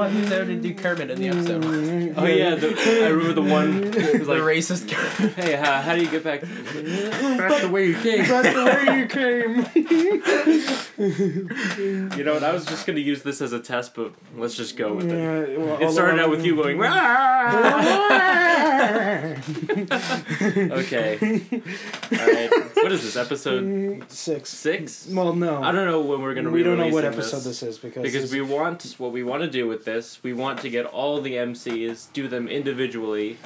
shoot, why he was there to do Kermit in the episode. Oh yeah, the, I remember the one. It was the like, racist Kermit. hey, how, how do you get back? Back the way you came. That's the way you came. You know what? I was just gonna use this as a test, but let's just go with it. Well, It started out with you going. Okay. All right. What is this episode Six. six? Well, no. I don't know when we're gonna. Release this. We don't know what episode this, is because because we want what we want to do with this. We want to get all the MCs, do them individually,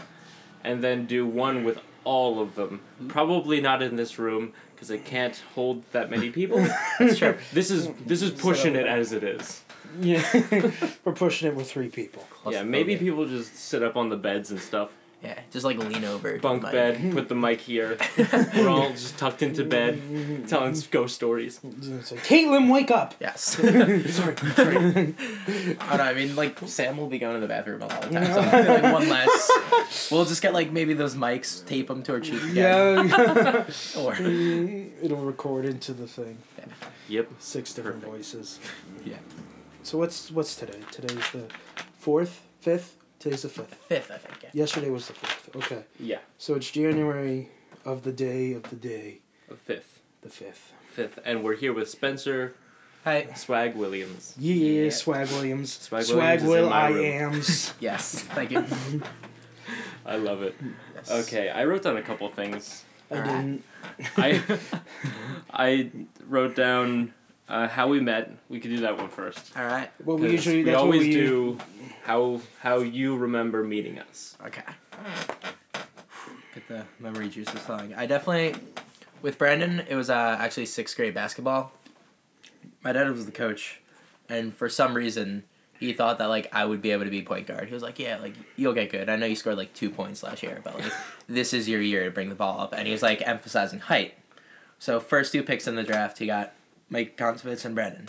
and then do one with all of them. Probably not in this room because it can't hold that many people. That's true. this is this is pushing it as it is. yeah, we're pushing it with three people. Yeah, maybe Claustrophobic. people just sit up on the beds and stuff. Yeah, just like lean over. to the Bunk mic. bed, put the mic here. We're all just tucked into bed, telling ghost stories. It's like, Caitlin, wake up. Yes. Sorry. sorry. I don't know, I mean, like, Sam will be going to the bathroom a lot of times. So like one less. We'll just get, like, maybe those mics, tape them to our cheek again. Yeah. Or, It'll record into the thing. Yep. Six different Perfect. voices. yeah. So what's what's today? Today's the fourth, fifth. Today's the fifth. Fifth, I think, yeah. Yesterday was the fifth. Okay. Yeah. So it's January of the day of the day, The Fifth. the fifth. Fifth. And we're here with Spencer Hi. Swag Williams. Yeah, Yeah. Swag Williams. Swag Swag, Williams is Will in my I room. ams. Yes, thank you. I love it. Yes. Okay, I wrote down a couple things. I Alright. didn't. I I wrote down uh, how we met. We could do that one first. All right. Well, we usually we always what we do how how you remember meeting us. Okay. Get the memory juices flowing. I definitely, with Brandon, it was uh, actually sixth grade basketball. My dad was the coach, and for some reason, he thought that like I would be able to be point guard. He was like, "Yeah, like you'll get good. I know you scored like two points last year, but like this is your year to bring the ball up." And he was like emphasizing height. So first two picks in the draft, he got Mike Konsovitz and Brandon.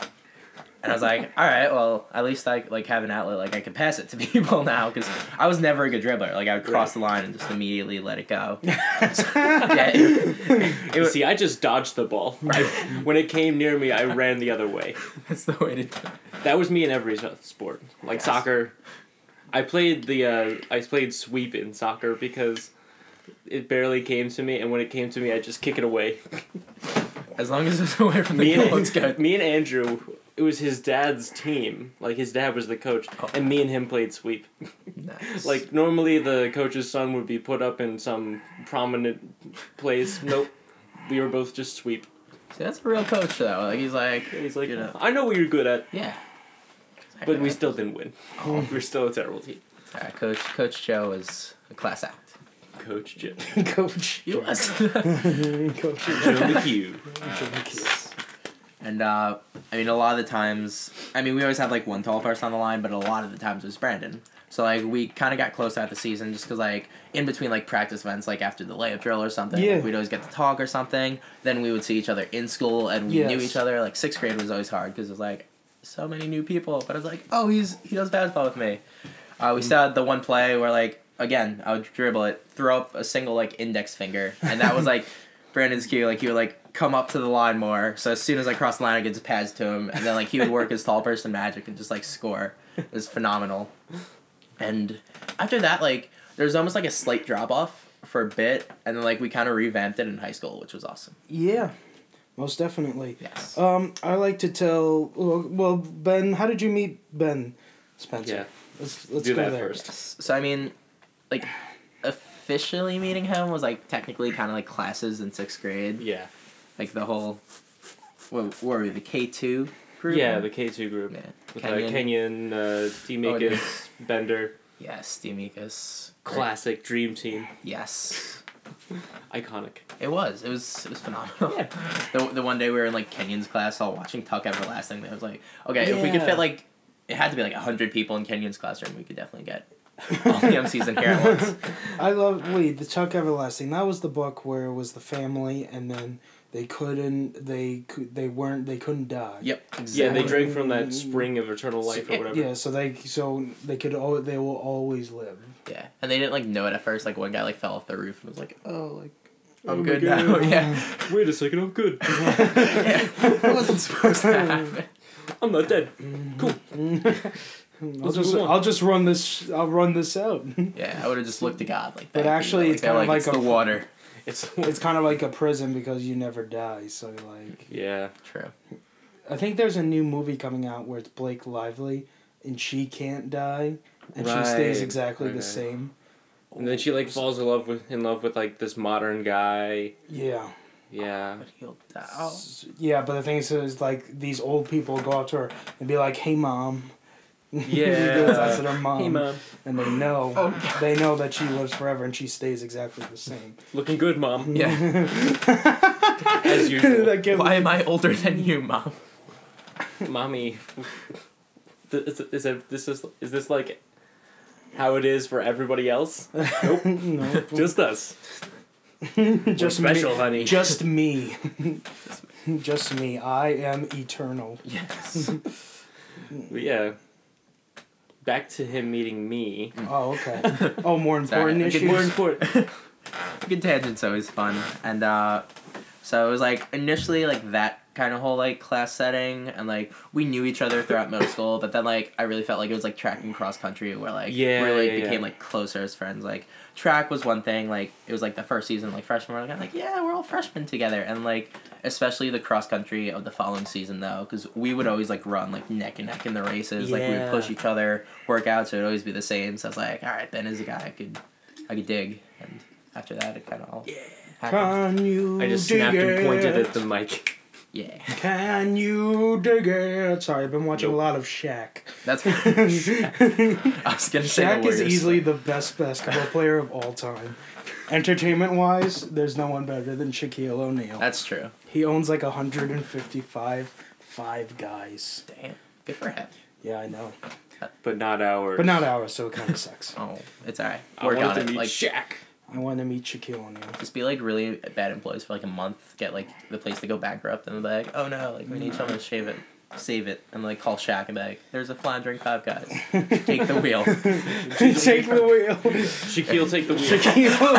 And I was like, all right, well, at least I like have an outlet, like I can pass it to people now, because I was never a good dribbler. Like I would cross the line and just immediately let it go. yeah, it, it You was, see, I just dodged the ball. I, when it came near me, I ran the other way. that's the way to do it. That was me in every sport, like Yes. soccer. I played the uh, I played sweep in soccer because it barely came to me, and when it came to me, I just kick it away. As long as it's away from the me goal, it's and good. me and Andrew, it was his dad's team. Like his dad was the coach, Oh. and me and him played sweep. Nice. Like normally, the coach's son would be put up in some prominent place. Nope, we were both just sweep. See, that's a real coach though. Like he's like, He's like, You know. I know what you're good at, yeah. but we still didn't win. Oh. We're still a terrible team. Coach Coach Joe is a class act. Coach Jim, Coach. You was. Coach. Joe McHugh. And uh, I mean, a lot of the times, I mean, we always had like one tall person on the line, but a lot of the times it was Brandon. So like we kind of got close at the season just because like in between like practice events, like after the layup drill or something, Yeah. we'd always get to talk or something. Then we would see each other in school and we knew each other. Like sixth grade was always hard because it was like so many new people. But I was like, oh, he's he does basketball with me. Uh, we still had the one play where like again I would dribble it, throw up a single like index finger, and that was like Brandon's cue. Like he would like come up to the line more. So as soon as I crossed the line, I get to pass to him, and then like he would work his tall person magic and just like score. It was phenomenal. And after that, like there was almost like a slight drop off for a bit, and then like we kind of revamped it in high school, which was awesome. Yeah, most definitely. Yes. Um, I like to tell. Well, well, Ben, how did you meet Ben Spencer? Yeah. Let's let's Do go that there. first. So I mean, like officially meeting him was like technically kind of like classes in sixth grade. Yeah. Like the whole what, what were we the K two group? Yeah, the K two group yeah. with Kenyon. uh, Kenyon, uh, Demekus, Bender, Yes, Demekus. classic dream team, Yes, iconic. it was. It was. It was phenomenal. Yeah. The, the one day we were in like Kenyon's class, all watching Tuck Everlasting. I was like, okay, if we could fit like, it had to be like hundred people in Kenyon's classroom, we could definitely get all the MCs in here at once. I love wait the Chuck Everlasting. That was the book where it was the family, and then they couldn't. They could. They weren't. They couldn't die. Yep. Yeah, they drank from that spring of eternal life or whatever. Yeah, so they so they could. al- They will always live. Yeah, and they didn't like know it at first. Like one guy like fell off the roof and was like, "Oh, like Oh I'm my good now." yeah. Wait a second, I'm good. yeah. It wasn't supposed to happen. I'm not dead. Cool. I'll Let's just. I'll just run this I'll run this out. Yeah, I would have just looked to God like that. But you know, actually, it's kinda like it's a- the water. It's it's kind of like a prison because you never die. So like, yeah. True. I think there's a new movie coming out where it's Blake Lively and she can't die and she stays exactly right, the same. And then she like falls in love with in love with like this modern guy. Yeah. Yeah. But he'll die. Yeah, but the thing is, is like these old people go up to her and be like, "Hey, mom." Yeah. That's their mom. Hey mom, And they know, Oh. they know that she lives forever and she stays exactly the same. looking good, mom. Yeah. As usual. That kid- Why am I older than you, mom? Mommy, is, is, it, this is is this like how it is for everybody else? Nope, no, just us. just We're special, me. honey. Just me. just me. I am eternal. Yes. But yeah. Back to him meeting me. Oh, okay. Oh, more Sorry, important I get issues. More important. Good tangent's always fun, and uh, so it was like initially like that kind of whole like class setting, and like we knew each other throughout middle school, but then like I really felt like it was like track and cross country where like Yeah, we really yeah, became yeah. like closer as friends. Like track was one thing, like it was like the first season, like freshman, we're like, like yeah, we're all freshmen together, and like especially the cross country of the following season though, because we would always like run like neck and neck in the races, like we would push each other, work out, so it'd always be the same. So I was like, all right, Ben is a guy I could, I could dig, and after that it kind of all Yeah. happened. Can you I just dig snapped and pointed it? at the mic. Yeah, Can you dig it? Sorry, I've been watching Nope. a lot of Shaq. that's. I was gonna say the Shaq is easily the best basketball player of all time. Entertainment wise, there's no one better than Shaquille O'Neal. That's true. He owns like 155 five guys. Damn, good for him. Yeah, I know. But not ours. But not ours, so it kind of sucks. Oh, it's alright. I Work wanted on to meet Like Shaq. I want to meet Shaquille O'Neal. just be like really bad employees for like a month, get like the place to go bankrupt, and be like, oh no, like we need someone to shave it, save it, and like call Shaq and be like, there's a floundering five guys, take the wheel. take the wheel. Shaquille, take the wheel. Shaquille,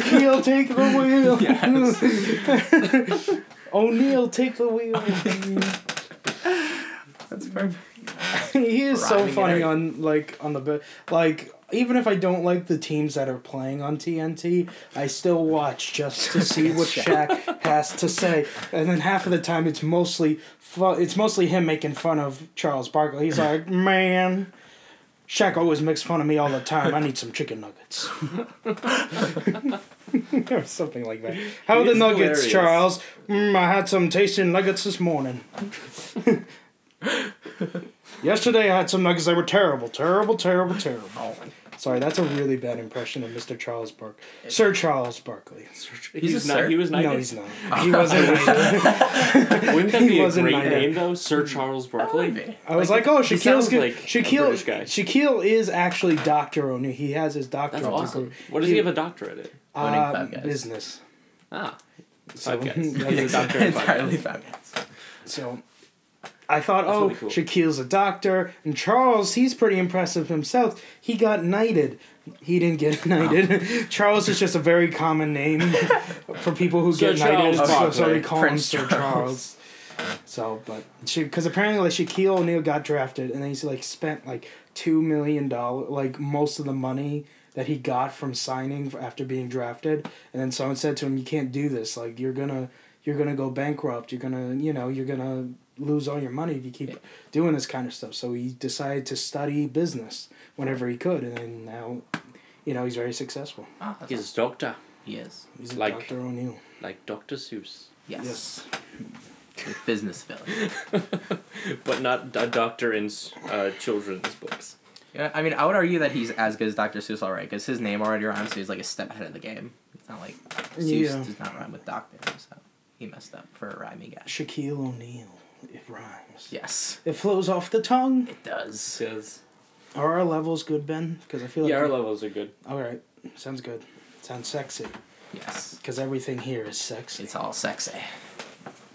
Shaquille, take the wheel. Yes. O'Neal, take the wheel. That's perfect. he is so funny on like on the be- like even if I don't like the teams that are playing on TNT, I still watch just to see what Shaq has to say. And then half of the time, it's mostly fu- it's mostly him making fun of Charles Barkley. He's like, "Man, Shaq always makes fun of me all the time. I need some chicken nuggets." or something like that. How are the nuggets, hilarious. Charles? Mm, I had some tasting nuggets this morning. Yesterday I had some nuggets They were terrible, terrible, terrible, terrible. Oh, Sorry, that's a really bad impression of Mr. Charles Bark, Sir Charles Barkley. He's a not. sir? He was knighted. No, he's not. He wasn't. knighted. Wouldn't that be a great knighted. name though, Sir Charles Barkley? I was like, oh, Shaquille's good. like Shaquille, British guy. Shaquille is actually Doctor O'Neal. He has his doctorate. That's awesome. degree. What does he have a doctorate in? Uh, business. Ah, So, Five Guys. He's a doctor in entirely Guys. five guys. So I thought, That's oh, really cool. Shaquille's a doctor, and Charles, he's pretty impressive himself. He got knighted. He didn't get knighted. Oh. Charles is just a very common name for people who Sir get knighted. Charles So, so Barkley. they call him Sir Charles. Charles. So, but because apparently, like Shaquille O'Neal got drafted, and then he's like spent like two million dollar, like most of the money that he got from signing after being drafted. And then someone said to him, "You can't do this. Like you're gonna, you're gonna go bankrupt. You're gonna, you know, you're gonna lose all your money if you keep Yeah. doing this kind of stuff." So he decided to study business whenever he could, and then now, you know, he's very successful. Ah, that's he's a doctor, He. He's Like- Doctor O'Neal. like Dr. Seuss, Yes. Yes. With business villain. but not a doctor in uh, children's books. Yeah, I mean, I would argue that he's as good as Dr. Seuss, alright, because his name already rhymes, so he's like a step ahead of the game. It's not like Seuss Yeah. does not rhyme with doctor, so he messed up for a rhyming guy. Shaquille O'Neal. It rhymes. Yes, It flows off the tongue. it does. Says, Are our levels good, Ben? Because I feel like. yeah, our levels are good. All right. Sounds good. Sounds sexy. Yes, Because everything here is sexy. it's all sexy.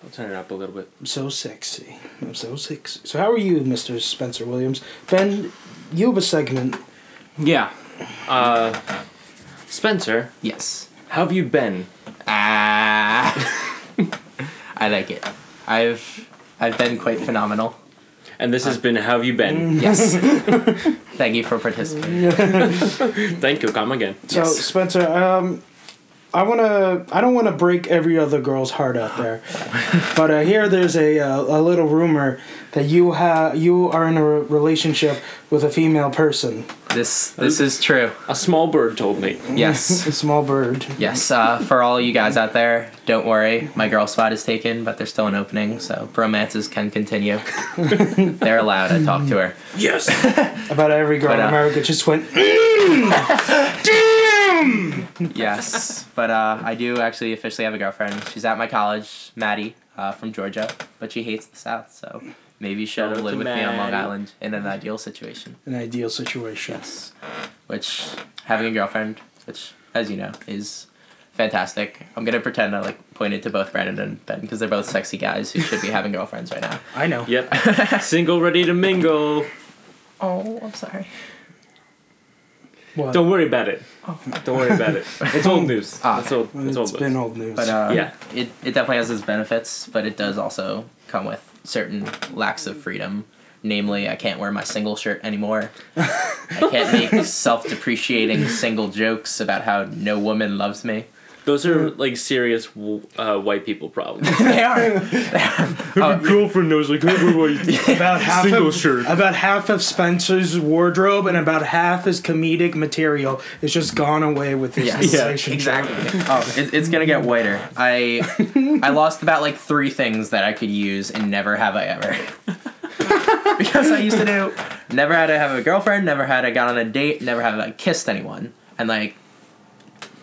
I'll turn it up a little bit. I'm so sexy. I'm so sexy. So how are you, Mr. Spencer Williams? Ben, you have a segment. Yeah. Uh, Spencer, Yes. how have you been? Ah, I like it. I've I've been quite phenomenal. And this has been How Have You Been? Yes. Thank you for participating. Thank you. Come again. So Yes. Spencer, um, I wanna. I don't want to break every other girl's heart out there, but I hear there's a uh, a little rumor that you have you are in a re- relationship with a female person, This this is true. A small bird told me. Yes. a small bird. Yes, uh, for all you guys out there, don't worry. My girl spot is taken, but there's still an opening, so romances can continue. They're allowed. I talked to her. Yes. About every girl But, in uh, America just went. Yes, but uh, I do actually officially have a girlfriend. She's at my college, Maddie, uh, from Georgia, but she hates the South, so maybe she'll Shout live to with me on Long Island in an ideal situation. An ideal situation. Yes, which having a girlfriend, which as you know, is fantastic. I'm gonna pretend I like pointed to both Brandon and Ben because they're both sexy guys who should be having girlfriends right now. I know. Yep. Single, ready to mingle. Oh, I'm sorry. What? Don't worry about it. Don't worry about it. It's old news. Ah, It's old. It's, it's old been news. old news. But uh, Yeah. it, it definitely has its benefits, but it does also come with certain lacks of freedom. Namely, I can't wear my single shirt anymore. I can't make self depreciating single jokes about how no woman loves me. Those are like serious uh, white people problems. they are. They are. Oh, girlfriend knows like about half Single of shirt. about half of Spencer's wardrobe and about half his comedic material is just gone away with this Yes, Yeah, exactly. Oh, it, it's gonna get whiter. I I lost about like three things that I could use, and never have I ever. because I used to do never had to have a girlfriend, never had I got on a date, never have I kissed anyone, and like.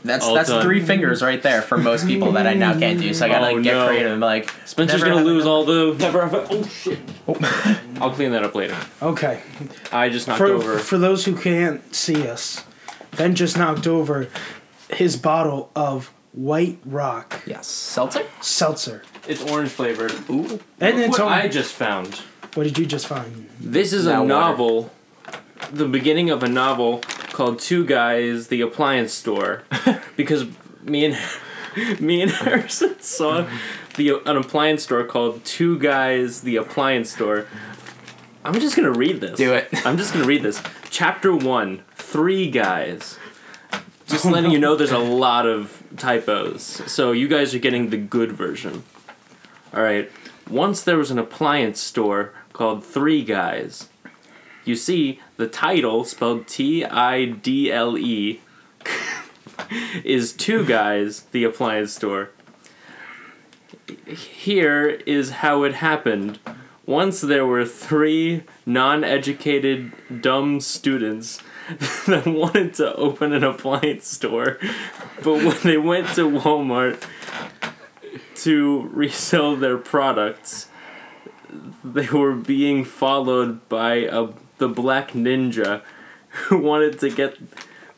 That's All that's done. three fingers right there for most people that I now can't do. So I gotta Oh, like get no. creative and be like Spencer's never gonna have lose all the. Never have a. Oh shit. I'll clean that up later. Okay. I just knocked For, over. for those who can't see us, Ben just knocked over his bottle of White Rock Yes, seltzer. seltzer. It's orange flavored. Ooh, And Look it's what on- I just found. what did you just find? This is Now a water. novel, the beginning of a novel called Two Guys, the Appliance Store, because me and me and Harrison saw the an appliance store called Two Guys, the Appliance Store. I'm just gonna read this. Do it. I'm just gonna read this. Chapter one: Three guys. Just letting you know, there's a lot of typos, so you guys are getting the good version. All right. Once there was an appliance store called Three Guys. You see, the title, spelled T I D L E, is Two Guys, the appliance store. Here is how it happened. Once there were three non educated, dumb students that wanted to open an appliance store, but when they went to Walmart to resell their products, they were being followed by a the black ninja who wanted to get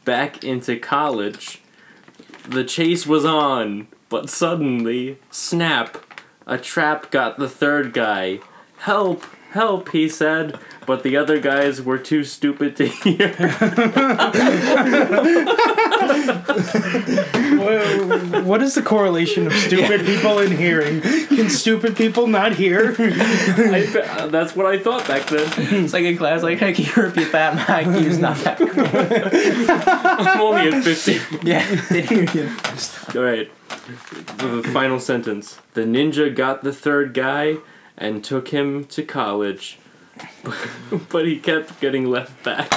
back into college. The chase was on, but suddenly, snap, a trap got the third guy. Help, help, he said, but the other guys were too stupid to hear. Wha- what is the correlation of stupid people and hearing? Can stupid people not hear? I, uh, that's what I thought back then. it's like in class, like, hey, can you repeat that? My IQ's not that. good." I'm only at 50. yeah, didn't hear you. All right. The final sentence. The ninja got the third guy and took him to college. but he kept getting left back.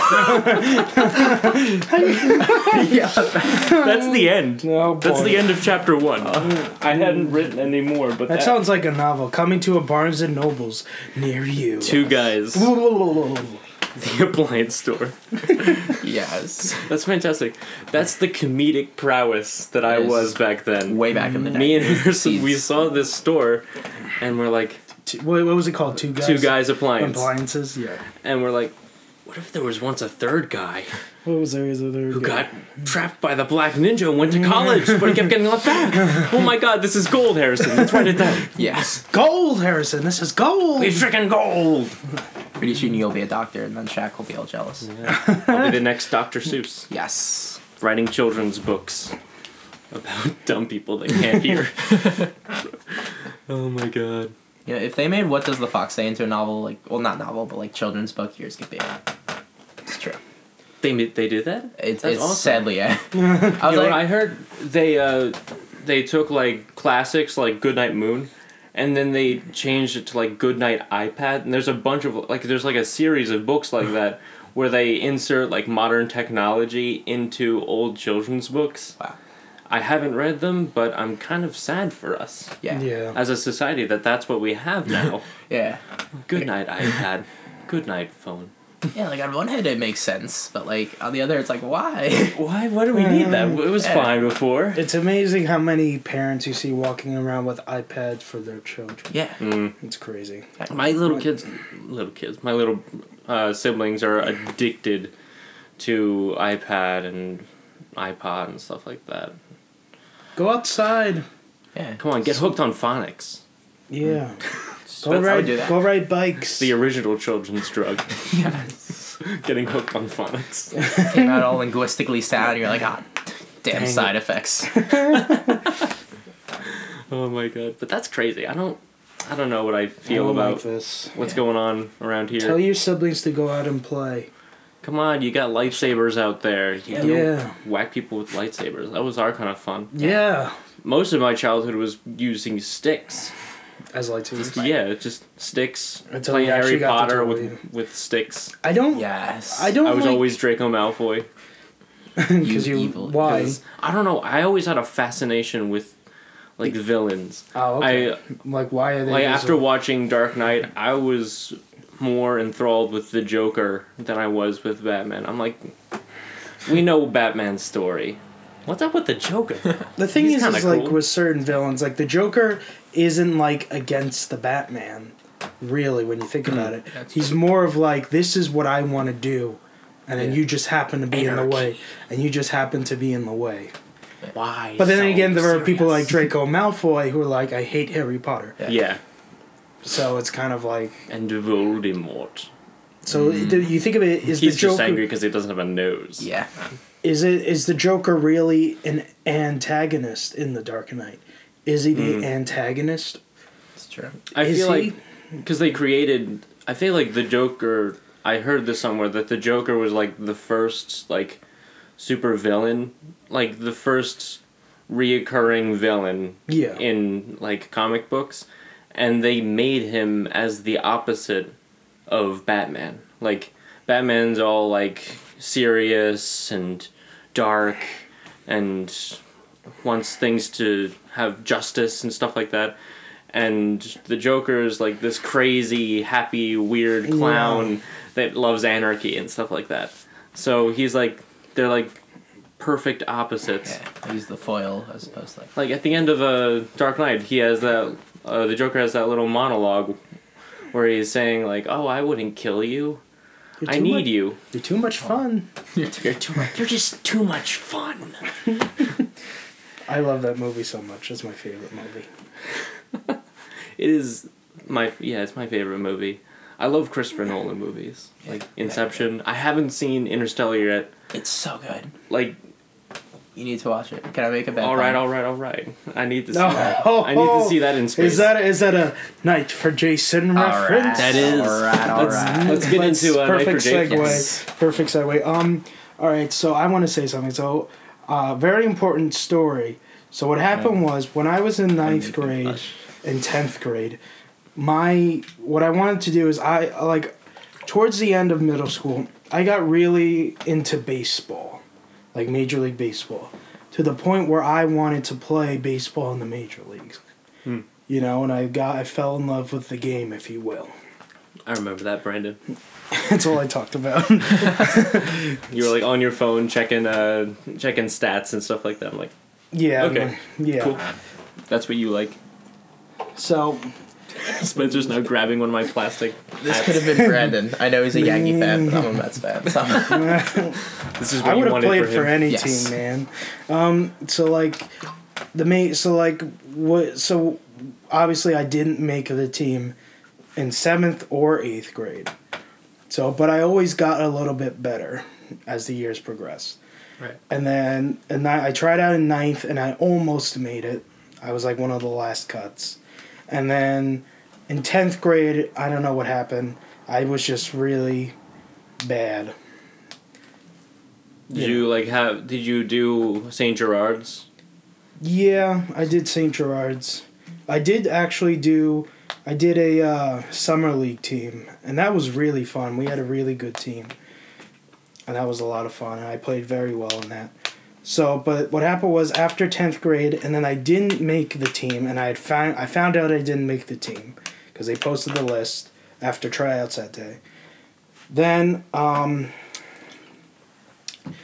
yeah. That's the end. Oh, boy. That's the end of chapter one. Uh, I hadn't written any more, but That that, sounds like a novel coming to a Barnes and Nobles near you. two guys, the appliance store. Yes. That's fantastic. That's the comedic prowess that I Yes. was back then. Way back in the day. Me and It was the Harrison, we saw this store, and we're like, Two- what, what was it called? Two guys. two guys appliance, Appliances. Yeah. and we're like, what if there was once a third guy? What was there? Is there who got trapped by the black ninja and went to college, but he kept getting left back. Oh my god, this is gold, Harrison. Let's write it down. Yes. gold, Harrison? This is gold. We freaking gold. Pretty soon you'll be a doctor, and then Shaq will be all jealous. I'll be the next Dr. Seuss, Yes. writing children's books about dumb people that can't hear. oh my god. You know, if they made What Does the Fox Say into a novel, like well, not novel, but like children's book, yours could be it. It's true. They ma- they did that. It's, That's it's awesome. sadly yeah. I was know, like, what I heard they uh, they took like classics like Goodnight Moon, and then they changed it to like Goodnight iPad. And there's a bunch of like there's like a series of books like that where they insert like modern technology into old children's books. Wow. I haven't read them, but I'm kind of sad for us yeah. Yeah. as a society that that's what we have now. Yeah. Good night iPad. Good night phone. Yeah, like on one hand it makes sense, but like on the other it's like why? Why? Why do we need that? It was Yeah. fine before. It's amazing how many parents you see walking around with iPads for their children. yeah. Mm. It's crazy. My little kids, little kids, my little uh, siblings are addicted to iPad and iPod and stuff like that. Go outside. Yeah. Come on, get hooked on phonics. Yeah. Go That's- I would ride. do that. Go ride bikes. The original children's drug. Yes. Getting hooked on phonics. Came out all linguistically sound, you're like, ah damn Dang side effects. Oh my god! But that's crazy. I don't, I don't know what I I feel don't about like this. what's Yeah. going on around here. Tell your siblings to go out and play. Come on, you got lightsabers out there. You Yeah. Yeah. whack people with lightsabers. That was our kind of fun. Yeah. Most of my childhood was using sticks. As lightsabers. Yeah, just sticks. Until playing you actually Harry got Potter with with sticks. I don't. yes. I don't. I was like, always Draco Malfoy. because You you. evil- why? 'Cause, I don't know. I always had a fascination with like villains. Oh, okay. I like why are they? like using- after watching Dark Knight, I was more enthralled with the Joker than I was with Batman. I'm like, we know Batman's story. What's up with the Joker? The thing He's is, kinda is like with certain villains, like the Joker isn't like against the Batman, really. When you think hmm. about it, That's he's more of like this is what I want to do, and then Yeah. you just happen to be in the way, and you just happen to be in the way. Why? But then so again, there are people like? Draco Malfoy who are like, I hate Harry Potter. Yeah. Yeah, So it's kind of like and Voldemort. so. Mm. do You think of it is He's the Joker just angry because he doesn't have a nose. Yeah. is it is the Joker really an antagonist in the Dark Knight? Is he the Mm. antagonist? It's true. I Is feel he? like because they created. I feel like the Joker. I heard this somewhere that the Joker was like the first like super villain, like the first reoccurring villain Yeah. in like comic books, and they made him as the opposite of Batman. Like Batman's all like serious and dark, and wants things to have justice and stuff like that. And the Joker is like this crazy, happy, weird clown that loves anarchy and stuff like that. So he's like, they're like perfect opposites. Yeah. Use the foil as opposed to like Like at the end of uh, Dark Knight, he has that. Uh, the Joker has that little monologue where he's saying like, "Oh, I wouldn't kill you. I need much, you. You're too much fun. you're too, you're too much. You're just too much fun." I love that movie so much. It's my favorite movie. It is my yeah, it's my favorite movie. I love Christopher Nolan movies like Yeah. Inception. I haven't seen Interstellar yet. It's so good. Like, You need to watch it. Can I make a bet? all right, all right, all right. I need to see No. that. I need to see that in space. Is that is that a night for Jason reference? That is. All right, all Let's- right. let's get Let's- into, uh, Night perfect for Jake. segue. Yes. Perfect segue. Um, all right. So I want to say something. So, uh, very important story. So what happened was when I was in ninth grade and tenth grade, my what I wanted to do is I like towards the end of middle school, I got really into baseball, like Major League Baseball, to the point where I wanted to play baseball in the major leagues. Hmm. You know, and I got I fell in love with the game, if you will. I remember that, Brandon. That's all I talked about. You were like on your phone checking uh checking stats and stuff like that. I'm like, yeah. Okay. Yeah. cool. That's what you like. So Spencer's now grabbing one of my plastic. This hats. could have been Brandon. I know he's a Yankee fan, but I'm a Mets fan. So. This is what I you would have wanted played for for, any Yes. team, man. Um, so like the main, so like what? So obviously, I didn't make the team in seventh or eighth grade. So, but I always got a little bit better as the years progressed. Right. And then, and I, I tried out in ninth, and I almost made it. I was like one of the last cuts, and then in tenth grade, I don't know what happened. I was just really bad. Did Yeah. you like have? Did you do Saint Gerard's? Yeah, I did St. Gerard's. I did actually do. I did a uh, summer league team, and that was really fun. We had a really good team, and that was a lot of fun. And I played very well in that. So, but what happened was after tenth grade, and then I didn't make the team, and I had found I found out I didn't make the team because they posted the list after tryouts that day. Then, um,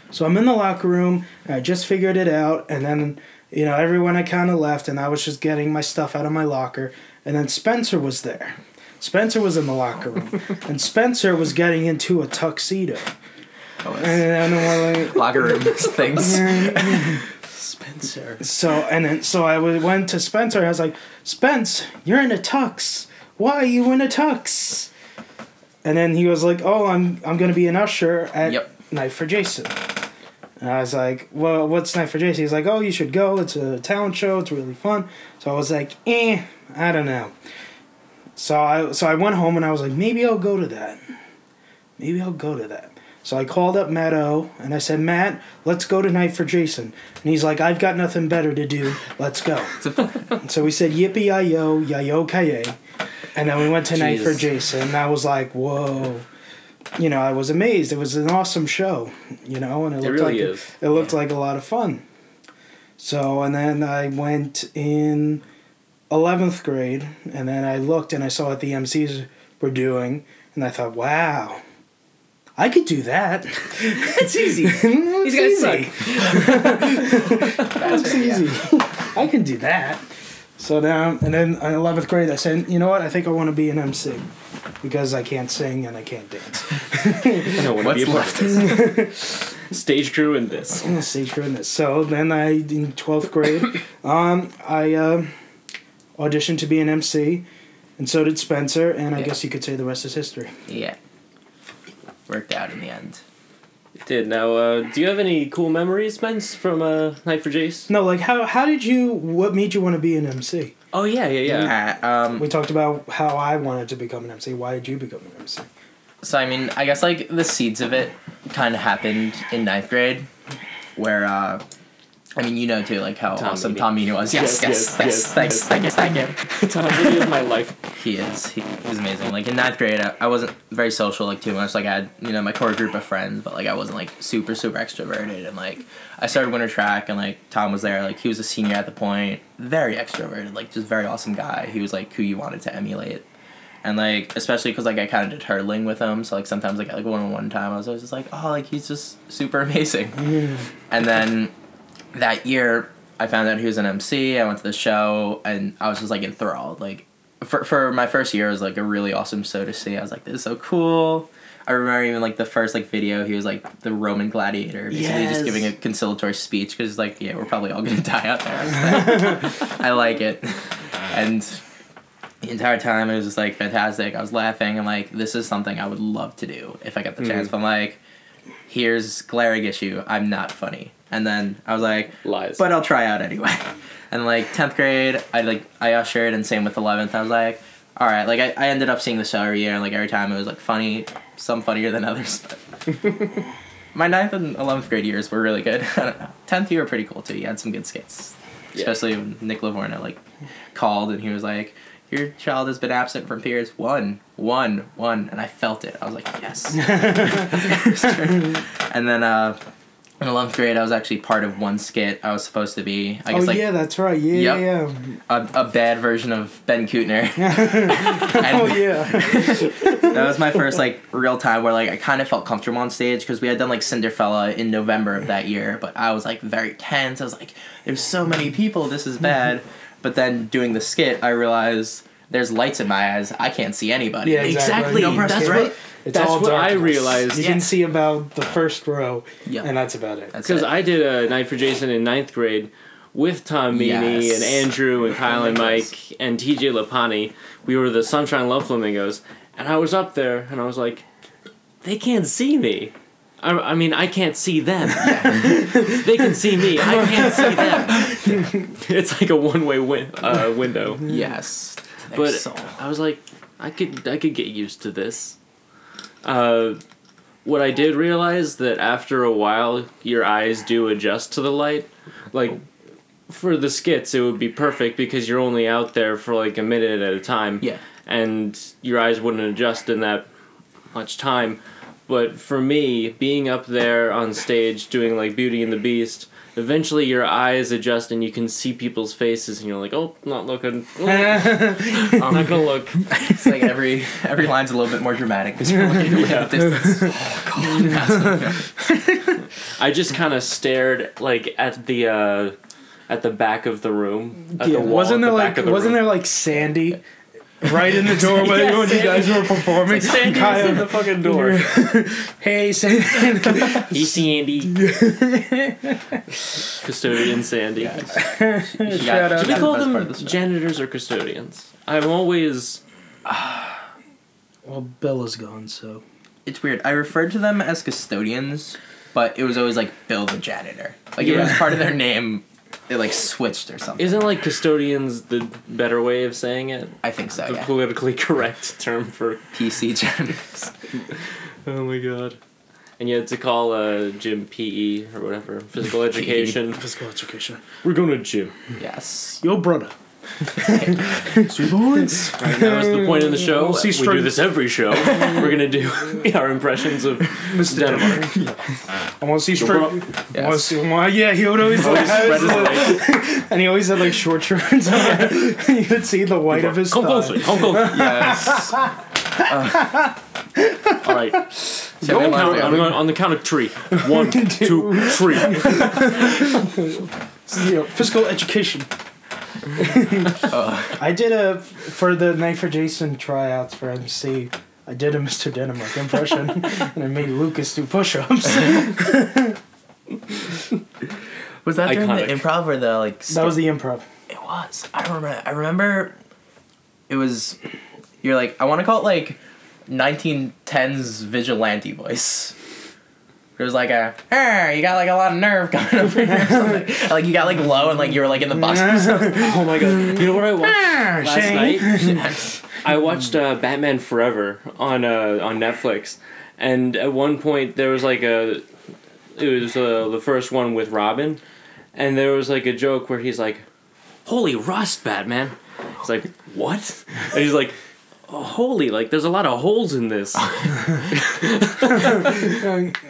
so I'm in the locker room, and I just figured it out, and then you know, everyone had kind of left, and I was just getting my stuff out of my locker. And then Spencer was there. Spencer was in the locker room, and Spencer was getting into a tuxedo. Was- And, we're like, locker room things. Spencer. so and then so I went to Spencer. I was like, Spence, you're in a tux. Why are you in a tux? And then he was like, Oh, I'm I'm gonna be an usher at Yep. Night for Jason. And I was like, Well, what's Night for Jason? He's like, Oh, you should go. It's a talent show. It's really fun. So I was like, Eh, I don't know. So I so I went home and I was like, maybe I'll go to that. Maybe I'll go to that. So I called up Matt O and I said, Matt, let's go tonight for Jason. And he's like, I've got nothing better to do. Let's go. so we said, Yippee yi yo, ya yo kaye. And then we went tonight for Jason. And I was like, whoa. You know, I was amazed. It was an awesome show. You know, and it It looked really like is. it looked like a lot of fun. So and then I went in eleventh grade, and then I looked and I saw what the MCs were doing, and I thought, wow, I could do that. It's easy. These guys suck. That's easy. I can do that. So now, and then in eleventh grade, I said, you know what? I think I want to be an MC because I can't sing and I can't dance. I don't want to be What's a part of this. Stage crew in this. Say goodness. So then I, in 12th grade, um, I uh, auditioned to be an MC, and so did Spencer, and I Yeah. guess you could say the rest is history. Yeah. Worked out in the end. It did. Now, uh, do you have any cool memories, Spence, from uh, Night for Jace? No, like, how, how did you, what made you want to be an MC? Oh yeah, yeah, yeah. Uh, um, We talked about how I wanted to become an MC. Why did you become an MC? So I mean, I guess like the seeds of it kind of happened in ninth grade, where uh, I mean, you know too, like how Tom awesome Meany. Tom Meany was. Yes, Yes, yes, yes, yes, yes, thanks, yes. thank you, thank you. Tom really is my life. He is. He, he was amazing. Like in ninth grade, I, I wasn't very social like too much. Like I had you know my core group of friends, but like I wasn't like super super extroverted. And like I started winter track, and like Tom was there. Like he was a senior at the point, very extroverted, like just very awesome guy. He was like who you wanted to emulate. And like especially because like I kind of did hurdling with him, so like sometimes like like one on one time I was always just like oh like he's just super amazing. And then that year, I found out he was an MC. I went to the show, and I was just like enthralled. Like, for for my first year, it was like a really awesome show to see. I was like, this is so cool. I remember even like the first like video. He was like the Roman gladiator, basically Yes. just giving a conciliatory speech because like yeah, we're probably all gonna die out there. I like it, and the entire time it was just like fantastic. I was laughing and like this is something I would love to do if I got the chance. Mm. But I'm like, here's glaring issue. I'm not funny. And then I was like, Lies. but I'll try out anyway. And like tenth grade, I like I ushered, and same with eleventh. I was like, all right. Like I, I ended up seeing the show every year, and like every time it was like funny, some funnier than others. My ninth and eleventh grade years were really good. I don't know. Tenth year were pretty cool too. You had some good skits, Yeah. especially when Nick Livorno like called and he was like. Your child has been absent from peers. One, one, one, and I felt it. I was like, yes. and then uh, in eleventh grade, I was actually part of one skit. I was supposed to be, I oh, guess, oh like yeah, that's right. Yeah, Yep. yeah. a, a bad version of Ben Kootner. oh yeah. that was my first like real time where like I kind of felt comfortable on stage because we had done like Cinderfella in November of that year, but I was like very tense. I was like, "There's so many people. This is bad." Mm-hmm. but then doing the skit, I realized there's lights in my eyes. I can't see anybody. Yeah, exactly. No That's right. right. It's That's all what I realized. You Yeah. can see about the first row, Yeah. and that's about it. Because. I did a Night for Jason in ninth grade with Tom Meany Yes. and Andrew and Kyle and Mike and TJ Lapani. We were the Sunshine Love Flamingos. And I was up there and I was like, they can't see me. I, I mean, I can't see them. they can see me. I can't see them. it's like a one way win- uh, window. yes. But. I was like, I could I could get used to this. Uh, what I did realize that after a while, your eyes do adjust to the light. Like for the skits, it would be perfect because you're only out there for like a minute at a time. Yeah. and your eyes wouldn't adjust in that much time. But for me, being up there on stage doing like Beauty and the Beast, eventually your eyes adjust and you can see people's faces, and you're like, oh, not looking. I'm not gonna look. It's like every every line's a little bit more dramatic because you're looking away at the distance. Oh god, that's I just kind of stared like at the uh, at the back of the room. At yeah, the wall wasn't at there the like back of the wasn't room. there like Sandy right in the doorway Yeah, when you guys were performing? Sandy was Kyle, in the fucking door. hey Sandy. Hey, Sandy. Custodian Sandy. Shout out. Do we call the best part them the janitors or custodians? I'm always Well, Bella's gone, so It's weird. I referred to them as custodians, but it was always like Bill the janitor. Like it was part of their name. It like switched or something. isn't like custodians the better way of saying it? I think so. The Yeah. politically correct term for. PC janitors. Oh my god. And you had to call uh, gym PE or whatever, physical education. physical education. We're going to gym. Yes. Your brother. Sweet boys. Right now is the point of the show. We'll see we do this every show. We're gonna do our impressions of Mr. Denmark. I want to see straight. bro- I want to Yes. see. Well, yeah, he would always Always like, spread his and he always had like short shorts. on. you could see the white of his Come thigh. closer. Come closer. Yes. All right. So we Count- I'm going on the count of three. One, two, three. You know, physical education. I did a for the Night for Jason tryouts for MC. I did a Mr. Denmark impression, and I made Lucas do push-ups. Was that during Iconic. the improv or the like? That was the improv. It was. I don't remember. I remember. It was. You're like I want to call it like, 1910s vigilante voice. It was like a, "Ah, you got like a lot of nerve coming over here. or like you got like low and like you were like in the box. or something. Oh my god. You know what I watched last night? I watched uh, Batman Forever on uh, on Netflix, and at one point there was like a, it was uh, the first one with Robin, and there was like a joke where he's like, "Holy rust, Batman!" He's like, "What?" And he's like, oh, "Holy, like there's a lot of holes in this.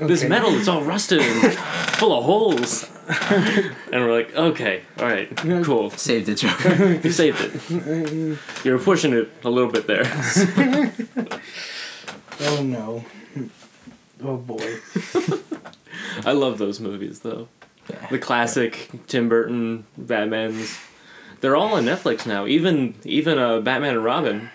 This metal, it's all rusted and full of holes." and we're like, "Okay, all right, cool, Saved it, joke. you saved it. You're pushing it a little bit there." Oh no. Oh boy. I love those movies though. Yeah. The classic Tim Burton Batmans. They're all on Netflix now. Even even uh, Batman and Robin.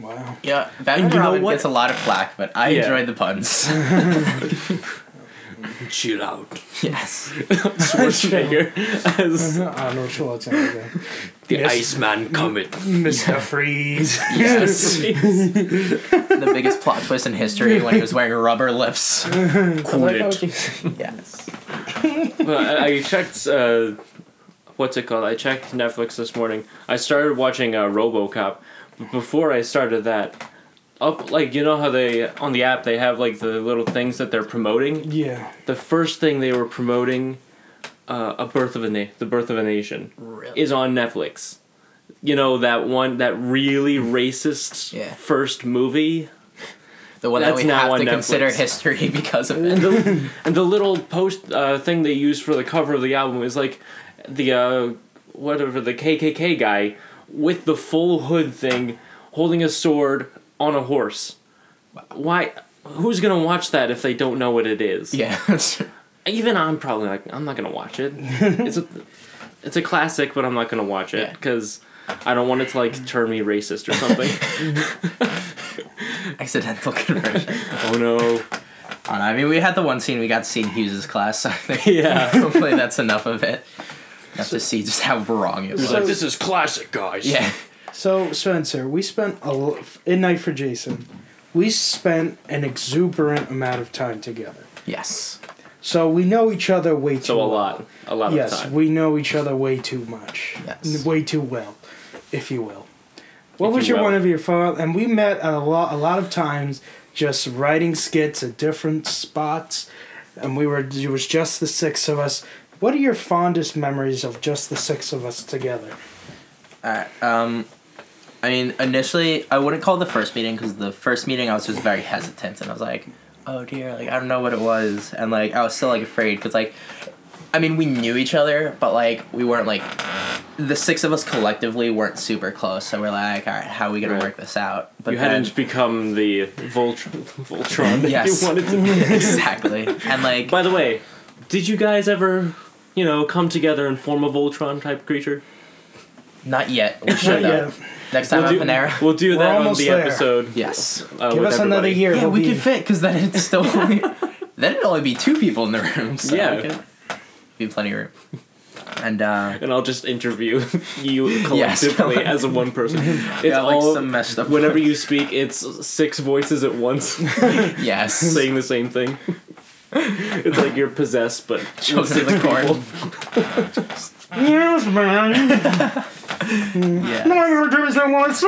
Wow. Yeah, Batman And you know Robin what? gets a lot of flack, but I Yeah. enjoyed the puns. Chill out. yes. Schwarzenegger as Arnold Schwarzenegger. the Yes. Iceman Cometh. Mr. Freeze. Yes. the biggest plot twist in history when he was wearing rubber lips. Cool it. Yes. Well, I, I checked. Uh, what's it called? I checked Netflix this morning. I started watching uh, RoboCop. But before I started that, up like you know how they on the app they have like the little things that they're promoting. Yeah. the first thing they were promoting uh, a birth of a na- the birth of a nation Really? is on netflix you know that one that really racist Yeah. first movie The one That's that we have to consider history because of and it. the, and the little post uh, thing they used for the cover of the album is like the uh, whatever the kkk guy with the full hood thing holding a sword on a horse why who's gonna watch that if they don't know what it is Yeah. even I'm probably like I'm not gonna watch it. it's a it's a classic, but I'm not gonna watch it Yeah. because I don't want it to like turn me racist or something. Accidental conversion. oh no! I, don't I mean, we had the one scene we got to see in Hughes' class, so I think Yeah. hopefully that's enough of it. Got to see just how wrong it was. It's like this is classic, guys. yeah. So Spencer, we spent a l- in Night for Jason. We spent an exuberant amount of time together. Yes. So we know each other way too So a well. lot, a lot Yes, of time. we know each other way too much. Yes. Way too well, if you will. What if was you your will. one of your fun? And we met a lot, a lot of times, just writing skits at different spots, and we were. It was just the six of us. What are your fondest memories of just the six of us together? Alright. Um, I mean, initially, I wouldn't call the first meeting because the first meeting I was just very hesitant and I was like, oh dear, like I don't know what it was, and like I was still like afraid because like, I mean, we knew each other, but like we weren't like, the six of us collectively weren't super close. So we're like, all right, how are we gonna work this out? But you then- hadn't become the Voltron, Voltron that Yes. you wanted to be. exactly, and like By the way, did you guys ever, you know, come together and form a Voltron type creature? not yet. We should Not though. yet. Next time we'll at do, Panera. We'll do We're that on almost the there. episode. Yes. Uh, Give with us another everybody. year. Yeah, we'll we be- could fit because then it's still only, then it'd only be two people in the room. So Yeah. we could be plenty of room. And uh, And I'll just interview you Yes. collectively as a one person. It's yeah, like all some messed up. whenever you speak, it's six voices at once yes, saying the same thing. It's like you're possessed, but with in the corn. Yes, man. yeah. No, you're doing so much.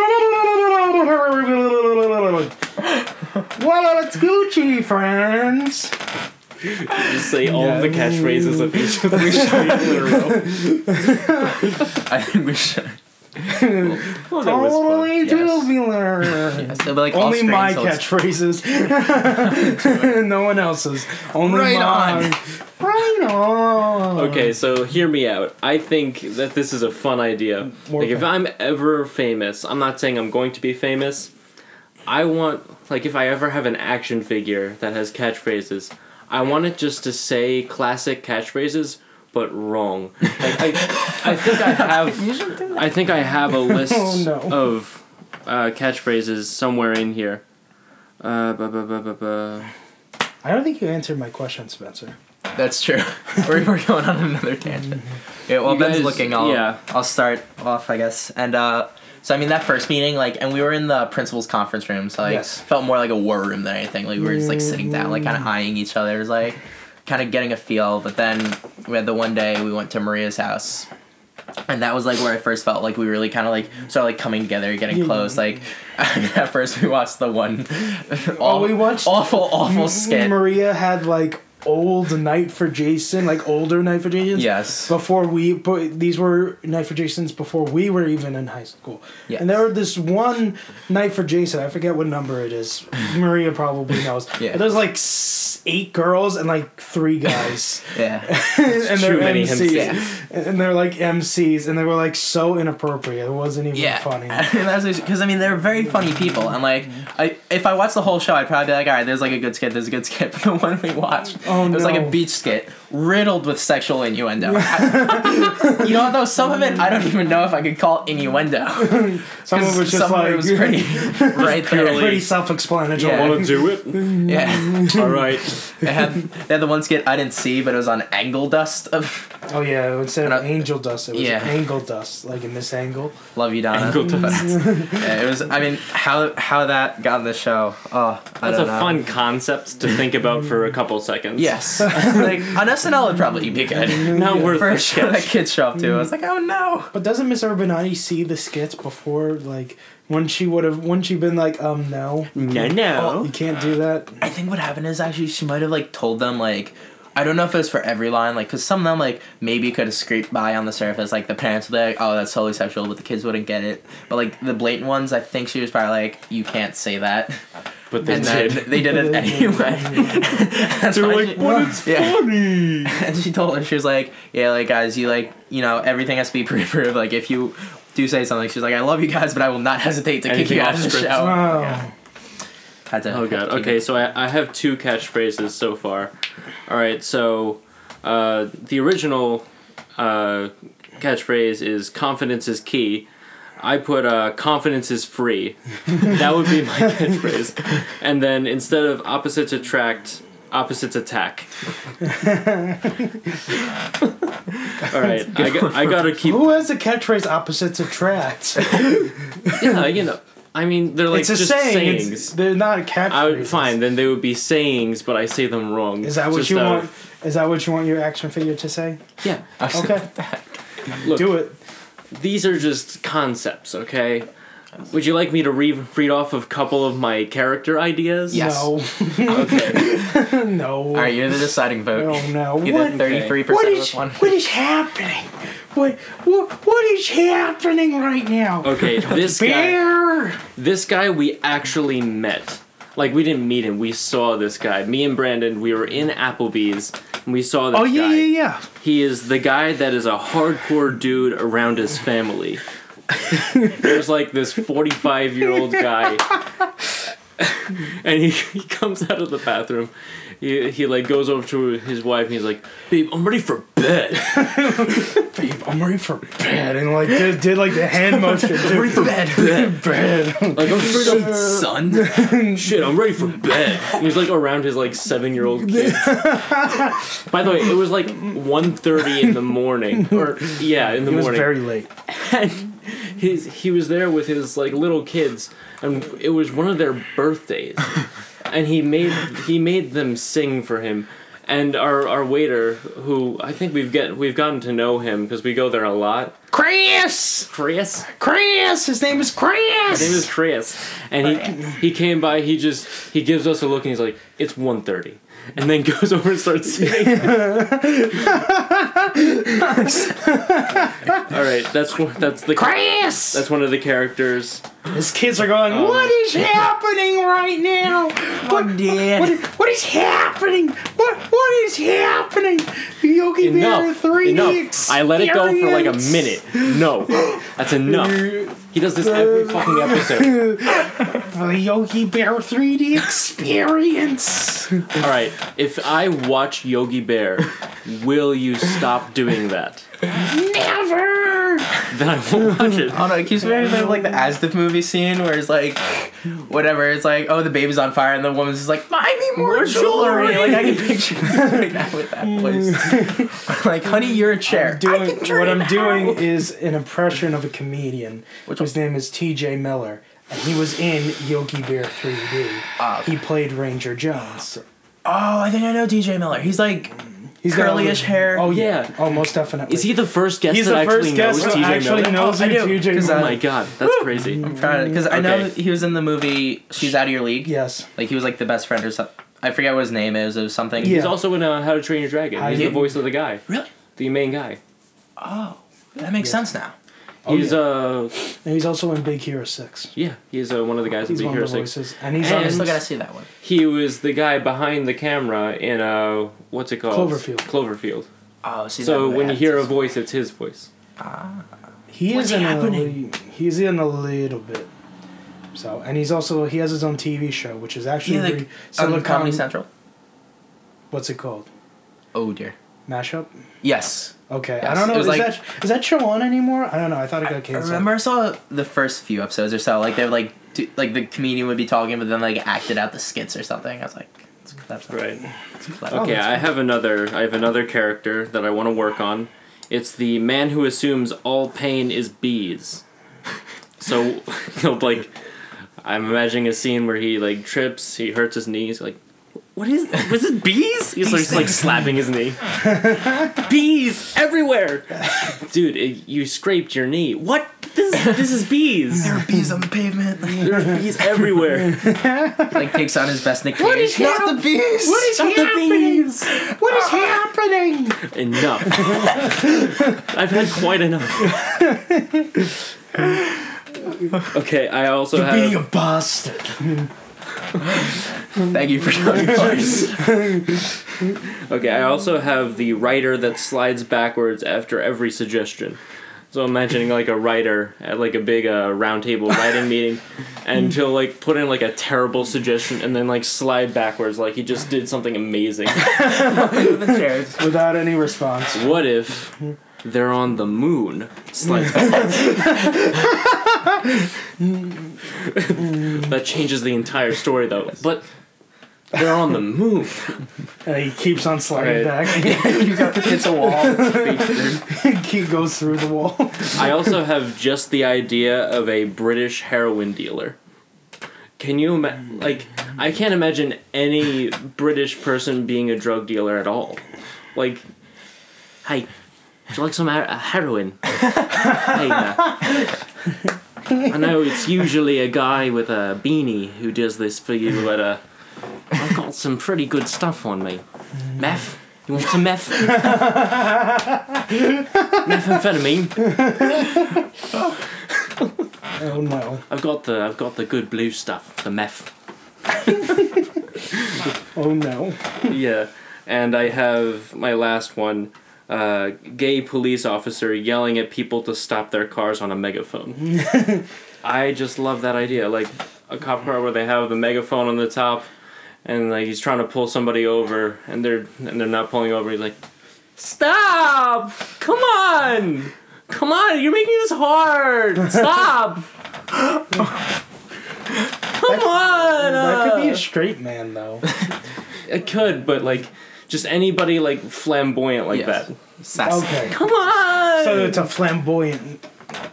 Well, it's Gucci, friends. Just say all of the Yeah. catchphrases of each of the people in a row. I think we should. Fun. Totally Yes. tubular. Yes, be like Only my so catchphrases. no one else's. Only Right mine. Right on. Okay, so hear me out. I think that this is a fun idea. More like if. I'm ever famous, I'm not saying I'm going to be famous. I want like if I ever have an action figure that has catchphrases, I want it just to say classic catchphrases but wrong. Like I I think I have I think I have a list Oh, no. of uh, catchphrases somewhere in here. Uh, bu- bu- bu- bu- bu. I don't think you answered my question, Spencer. That's true. we're, we're going on another tangent. Yeah, while You Ben's guys- looking, I'll yeah. I'll start off, I guess. And uh, so I mean that first meeting, like, and we were in the principal's conference room, so like Yes. felt more like a war room than anything. Like we were just like sitting down, like kind of eyeing each other, it was like kind of getting a feel. But then we had the one day we went to Maria's house. And that was like where I first felt like we really kind of like started like coming together, getting Yeah. close. Like at first we watched the one, Oh, we watched awful, awful skit. Maria had like old Night for Jason, like older Night for Jason. Yes. Before we, but these were Night for Jasons before we were even in high school. Yes. And there were this one Night for Jason. I forget what number it is. Maria probably knows. Yeah. But There's like eight girls and like three guys. Yeah. and they're too many MCs. MCs. And they're like MCs, and they were like so inappropriate. It wasn't even Yeah, funny. because I mean they're very funny people, and like I if I watched the whole show, I'd probably be like, all right, there's like a good skit, there's a good skit. But the one we watched, Oh, Oh, it was like a beach skit riddled with sexual innuendo. I- you know though? Some of it I don't even know if I could call innuendo. Some of it was just some like of it was pretty right there. pretty self-explanatory. Yeah. Want to do it? Yeah, All right. they had they had the one skit I didn't see, but it was on angle dust of Oh yeah, instead And of I- angel dust, it was Yeah. angle dust, like in this angle. Love You Donna. Angle dust. yeah, it was. I mean, how how that got in the show? Oh, I That's a don't know. fun concept to think about for a couple seconds. Yes. like on SNL it'd probably be good. Not worth For a the show that kids show up to. I was like, oh no. But doesn't Miss Urbanati see the skits before, like when she would have, when she been like, um, no, No, no. you can't do that. I think what happened is actually she might have like told them like I don't know if it was for every line, like, cause some of them like maybe could have scraped by on the surface, like the parents would be like, "Oh, that's totally sexual," but the kids wouldn't get it. But like the blatant ones, I think she was probably like, "You can't say that," But they and then did. they did it anyway. That's They're like, she- but it's Yeah. funny. and she told her she was like, "Yeah, like guys, you like, you know, everything has to be pre-approved. Like if you do say something, she's like, I love you guys, but I will not hesitate to kick you out off of the script. show." Wow. Yeah. Had to, Oh god. to Okay, it- so I, I have two catchphrases so far. All right, so uh, the original uh, catchphrase is "confidence is key." I put uh, "confidence is free." that would be my catchphrase. And then instead of opposites attract, opposites attack. All right, I, got, I gotta keep. Who has a catchphrase opposites attract? Yeah, you know. I mean, they're like it's a just saying. sayings. It's, they're not catchphrases. I would fine. Then they would be sayings, but I say them wrong. Is that what Just you out want? of- Is that what you want your action figure to say? Yeah. Okay, Look, do it. These are just concepts, okay? Would you like me to read read off a couple of my character ideas? Yes. No. Okay. no. All right, you're the deciding vote. Oh no. Either What, thirty-three what percent of is this one. what is happening? What what what is happening right now? Okay. This guy. This guy we actually met. Like we didn't meet him. We saw this guy. Me and Brandon. We were in Applebee's. And we saw this Oh guy. yeah yeah yeah. He is the guy that is a hardcore dude around his family. There's like this 45 year old guy, and he, he comes out of the bathroom. He, he like goes over to his wife and he's like, "Babe, I'm ready for bed." Babe, I'm ready for bed, and like did, did like the hand motion. Dude. Ready for bed. bed. Like I'm straight up, son. shit, I'm ready for bed. And he's like around his like seven year old kids. By the way, it was like 1.30 in the morning, or yeah, in the It was morning. very late. and he's he was there with his like little kids and it was one of their birthdays. And he made he made them sing for him. And our our waiter who I think we've get we've gotten to know him because we go there a lot. Chris. Chris? Chris. His name is Chris. his name is Chris. And he he came by he just he gives us a look and he's like it's 1.30 and then goes over and starts singing all right that's one that's the Chris. that's one of the characters His kids are going. Um, what is happening right now? What, oh, Dad. what, what is happening? What what is happening? Yogi Bear enough. 3D enough. I let it go for like a minute. No, that's enough. He does this every fucking episode. The Yogi Bear 3D experience. All right, if I watch Yogi Bear, will you stop doing that? Never. Then I won't watch it. I don't. It keeps reminding me of like the asdfmovie scene where it's like, whatever. It's like, oh, the baby's on fire, and the woman's just like, buy me more, More jewelry. jewelry. Like I can picture like that with that voice. like, honey, you're a chair. Doing, I can what I'm doing is an impression of a comedian Which whose name is T.J. Miller, and he was in Yogi Bear 3D. Ah, okay. He played Ranger Jones. Oh, I think I know T.J. Miller. He's like He's got curlyish hair. Oh yeah, Yeah. oh most definitely. Is he the first guest He's that the actually first guest knows who TJ actually Miller? knows Oh, I who do, T.J. 'cause, Miller. My god, that's crazy. I'm trying because I know Okay. that he was in the movie She's Out of Your League. Yes. Like he was like the best friend or something. I forget what his name is. It was something. Yeah. He's also in uh, How to Train Your Dragon. I He's did- the voice of the guy, Really? the main guy. Oh, that makes Yeah. sense now. Oh, He's yeah. uh And he's also in Big Hero Six. yeah, he's uh, one of the guys in Big one Hero of the Six. voices, and he's And- I still gotta see that one. He was the guy behind the camera in uh what's it called? Cloverfield. Cloverfield. Oh, see. So when you hear a voice, it's his voice. Ah. He What's is in happening? a he's in a little bit. So and he's also he has his own TV show, which is actually Yeah, like, on Silicon. Comedy Central. What's it called? Oh dear. Mashup. Yes. Okay, I don't know. Is like- that is that show on anymore? I don't know. I thought it got I canceled. remember I saw the first few episodes or so. Like they would like do, like the comedian would be talking, but then like acted out the skits or something. I was like, that's Right. That's clever. Oh, okay, that's I have another. I have another character that I want to work on. It's the man who assumes all pain is bees. So, he'll like, I'm imagining a scene where he like trips, he hurts his knees, like, what is was it bees? He starts like slapping his knee. bees everywhere, dude. It, you scraped your knee. What? This this is bees. There are bees on the pavement. There's bees everywhere. like takes on his best Nick What Cage. is Not hap- the bees. What is Not the happening? bees. What is happening? Enough. I've had quite enough. okay, I also You're have. being a bastard. Thank you for showing advice. Okay, I also have the writer that slides backwards after every suggestion. So imagining like a writer at like a big uh, roundtable writing meeting, and he'll like put in like a terrible suggestion and then like slide backwards like he just did something amazing. Without any response. What if they're on the moon? Slides backwards. that changes the entire story though. But they're on the moon. And he keeps on sliding Alright. back. you got hits a wall. he goes through the wall. I also have just the idea of a British heroin dealer. Can you ima- like? I can't imagine any British person being a drug dealer at all. Like, hey, would you like some her- heroin? hey, uh, I know it's usually a guy with a beanie who does this for you, but uh, I've got some pretty good stuff on me. Meth? You want some meth? Methamphetamine? Oh no. I've got the I've got the good blue stuff, the meth. Oh no. yeah, and I have my last one. Uh, gay police officer yelling at people to stop their cars on a megaphone. I just love that idea. Like a cop car where they have the megaphone on the top, and like he's trying to pull somebody over, and they're and they're not pulling over. He's like, "Stop! Come on! Come on! You're making this hard! Stop! Come on!" That could be uh." a straight man though. It could, but like just anybody like flamboyant like Yes. that. Sassy. Okay. Come on! So it's a flamboyant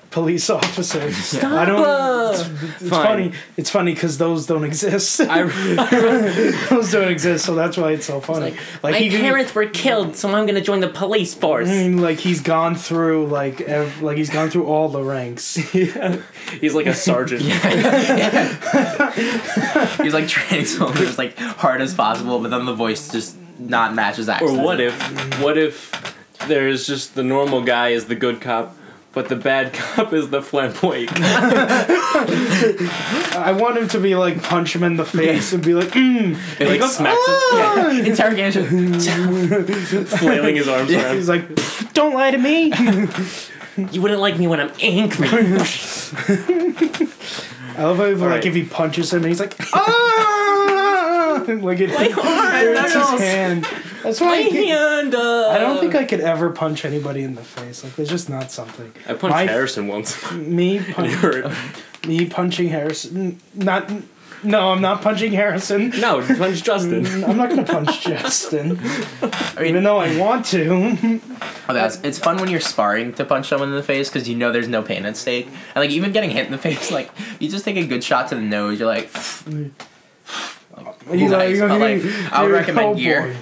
police officer. Stop! I don't. It's, it's Fine. funny. It's funny because those don't exist. I, those don't exist, so that's why it's so funny. Like, my he, parents were killed, so I'm gonna join the police force. I mean, like he's gone through like ev- like he's gone through all the ranks. yeah. He's like a sergeant. yeah. He's like training someone as like hard as possible, but then the voice just not matches that. Or what if, what if there's just the normal guy is the good cop, but the bad cop is the flamboyant guy? I want him to be like punch him in the face and be like, mm. He like smacks him, "Ah!" Interrogation. flailing his arms around. He's like, don't lie to me. You wouldn't like me when I'm angry. I love how like Alright. if he punches him and he's like, ah, like it My arm hurts his hand. That's why My I, can't- hand. Uh, I don't think I could ever punch anybody in the face. Like, there's just not something. I punched my- Harrison once. Me, It punch, hurt. me punching Harrison. Not. No, I'm not punching Harrison. No, punch Justin. I'm not gonna punch Justin, I mean, even though I want to. Oh, that's, it's fun when you're sparring to punch someone in the face because you know there's no pain at stake. And like even getting hit in the face, like you just take a good shot to the nose, you're like, You Nice, you're- but, like, I would recommend gear.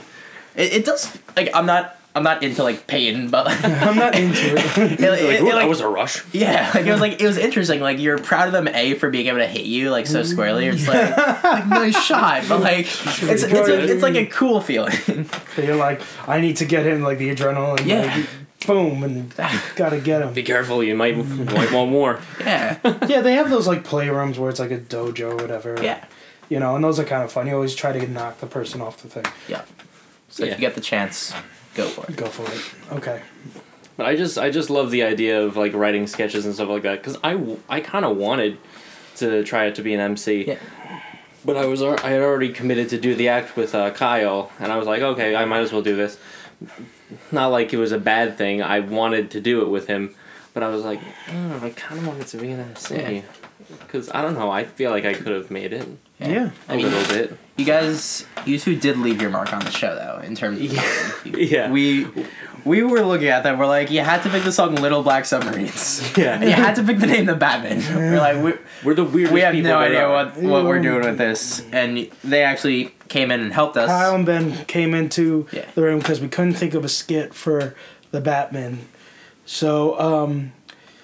it, it does like I'm not I'm not into like pain, but like, I'm not into it. it, it- it, that like- was a rush. yeah, like it was like it was interesting. Like you're proud of them a for being able to hit you like so squarely. It's like, like nice shot, but like it's it's, a, it's like a cool feeling. So you're like, I need to get him like the adrenaline. Yeah. Like, boom, and gotta get him. Be careful, you might, might want more. yeah, Yeah, they have those like playrooms where it's like a dojo or whatever. yeah, You know, and those are kind of fun. You always try to knock the person off the thing. yeah. So if you get the chance, go for it. Go for it. Okay. But I just I just love the idea of like writing sketches and stuff like that because I, I kind of wanted to try it to be an MC. Yeah. But I was I had already committed to do the act with uh, Kyle, and I was like, okay, I might as well do this. Not like it was a bad thing. I wanted to do it with him, but I was like, oh, I kind of wanted to be an MC. Yeah. Because I don't know, I feel like I could have made it Yeah. a I mean, little bit. You guys, you two did leave your mark on the show though. In terms, of Yeah. we we were looking at that. We're like, you had to pick the song "Little Black Submarines." Yeah. And you had to pick the name the Batman. We're like, we, We're the weirdest we have people no idea are. what, what we're doing with this, and they actually came in and helped us. Kyle and Ben came into Yeah. the room because we couldn't think of a skit for the Batman. So, um,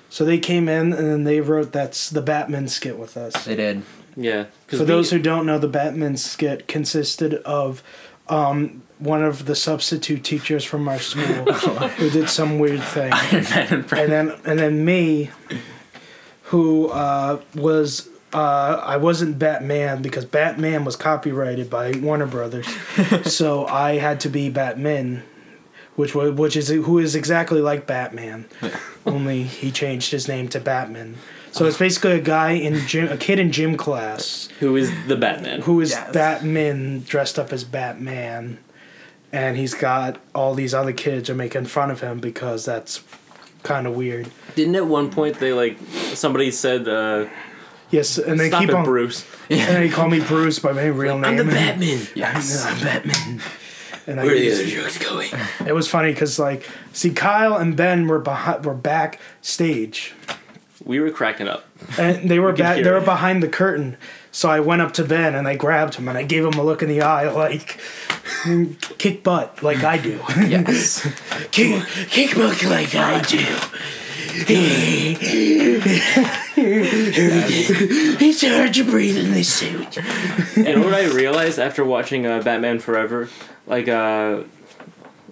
so they came in and then they wrote that's the Batman skit with us. They did. Yeah. For we- those who don't know, the Batman skit consisted of um, one of the substitute teachers from our school who did some weird thing, Iron Man and and then and then me, who uh, was. Uh, I wasn't Batman because Batman was copyrighted by Warner Brothers, so I had to be Batman, which was which is who is exactly like Batman, only he changed his name to Batman. So it's basically a guy in gym, a kid in gym class who is the Batman? who is Yes. Batman dressed up as Batman, and he's got all these other kids are making fun of him because that's kind of weird. Didn't at one point they like somebody said uh, Yes, and they stop keep it, on. Bruce. And they call me Bruce by my real name. I'm the Batman. Yes. I'm Batman. And I, Where are the other jokes going? it was funny because like, see, Kyle and Ben were behind, were backstage, We were cracking up. and they were could back. hear They were behind the curtain. So I went up to Ben and I grabbed him and I gave him a look in the eye, like, kick butt, like I do. Yes. kick, kick butt like I do. it's hard to breathe in this suit. and what I realized after watching uh, Batman Forever, like uh,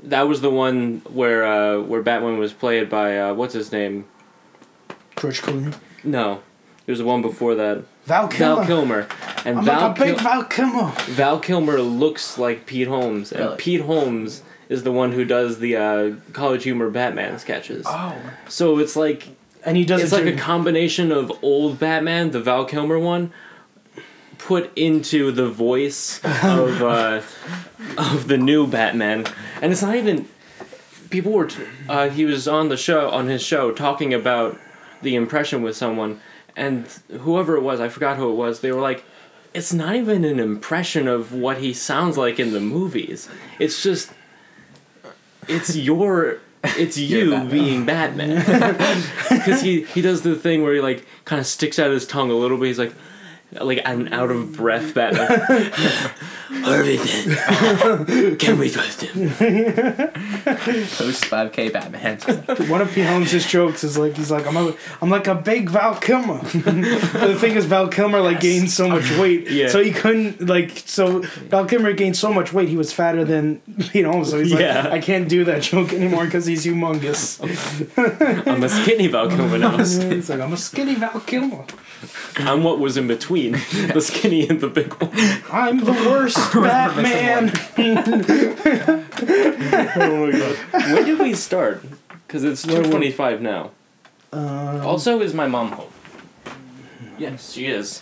that was the one where uh, where Batman was played by uh, what's his name? George Clooney. No, it was the one before that. Val Kilmer. Val Kilmer. And I'm Val like a big Kil- Val Kilmer. Val Kilmer looks like Pete Holmes, and Really? Pete Holmes is the one who does the uh, College Humor Batman sketches. Oh. So it's like And he does it's like a combination of old Batman, the Val Kilmer one, put into the voice of uh, of the new Batman, and it's not even. People were. T- uh, he was on the show on his show talking about the impression with someone, and whoever it was, I forgot who it was. They were like, "It's not even an impression of what he sounds like in the movies. It's just, it's your." It's you Batman. being Batman, because he he does the thing where he like kind of sticks out his tongue a little bit. He's like, like an out of breath Batman. Harvey Dent. Can we trust him? Post 5K Batman. One of Pete Holmes' jokes is like he's like I'm a, I'm like a big Val Kilmer. But the thing is Val Kilmer like gained so much weight, Yeah. so he couldn't like so Val Kilmer gained so much weight he was fatter than Pete Holmes. So he's Yeah. like I can't do that joke anymore because he's humongous. I'm a skinny Val Kilmer now. it's like I'm a skinny Val Kilmer. I'm what was in between the skinny and the big one. I'm the worst Batman. Oh my god. When did we start? Because it's two twenty five now. Um, Also, is my mom home? Yes, she is.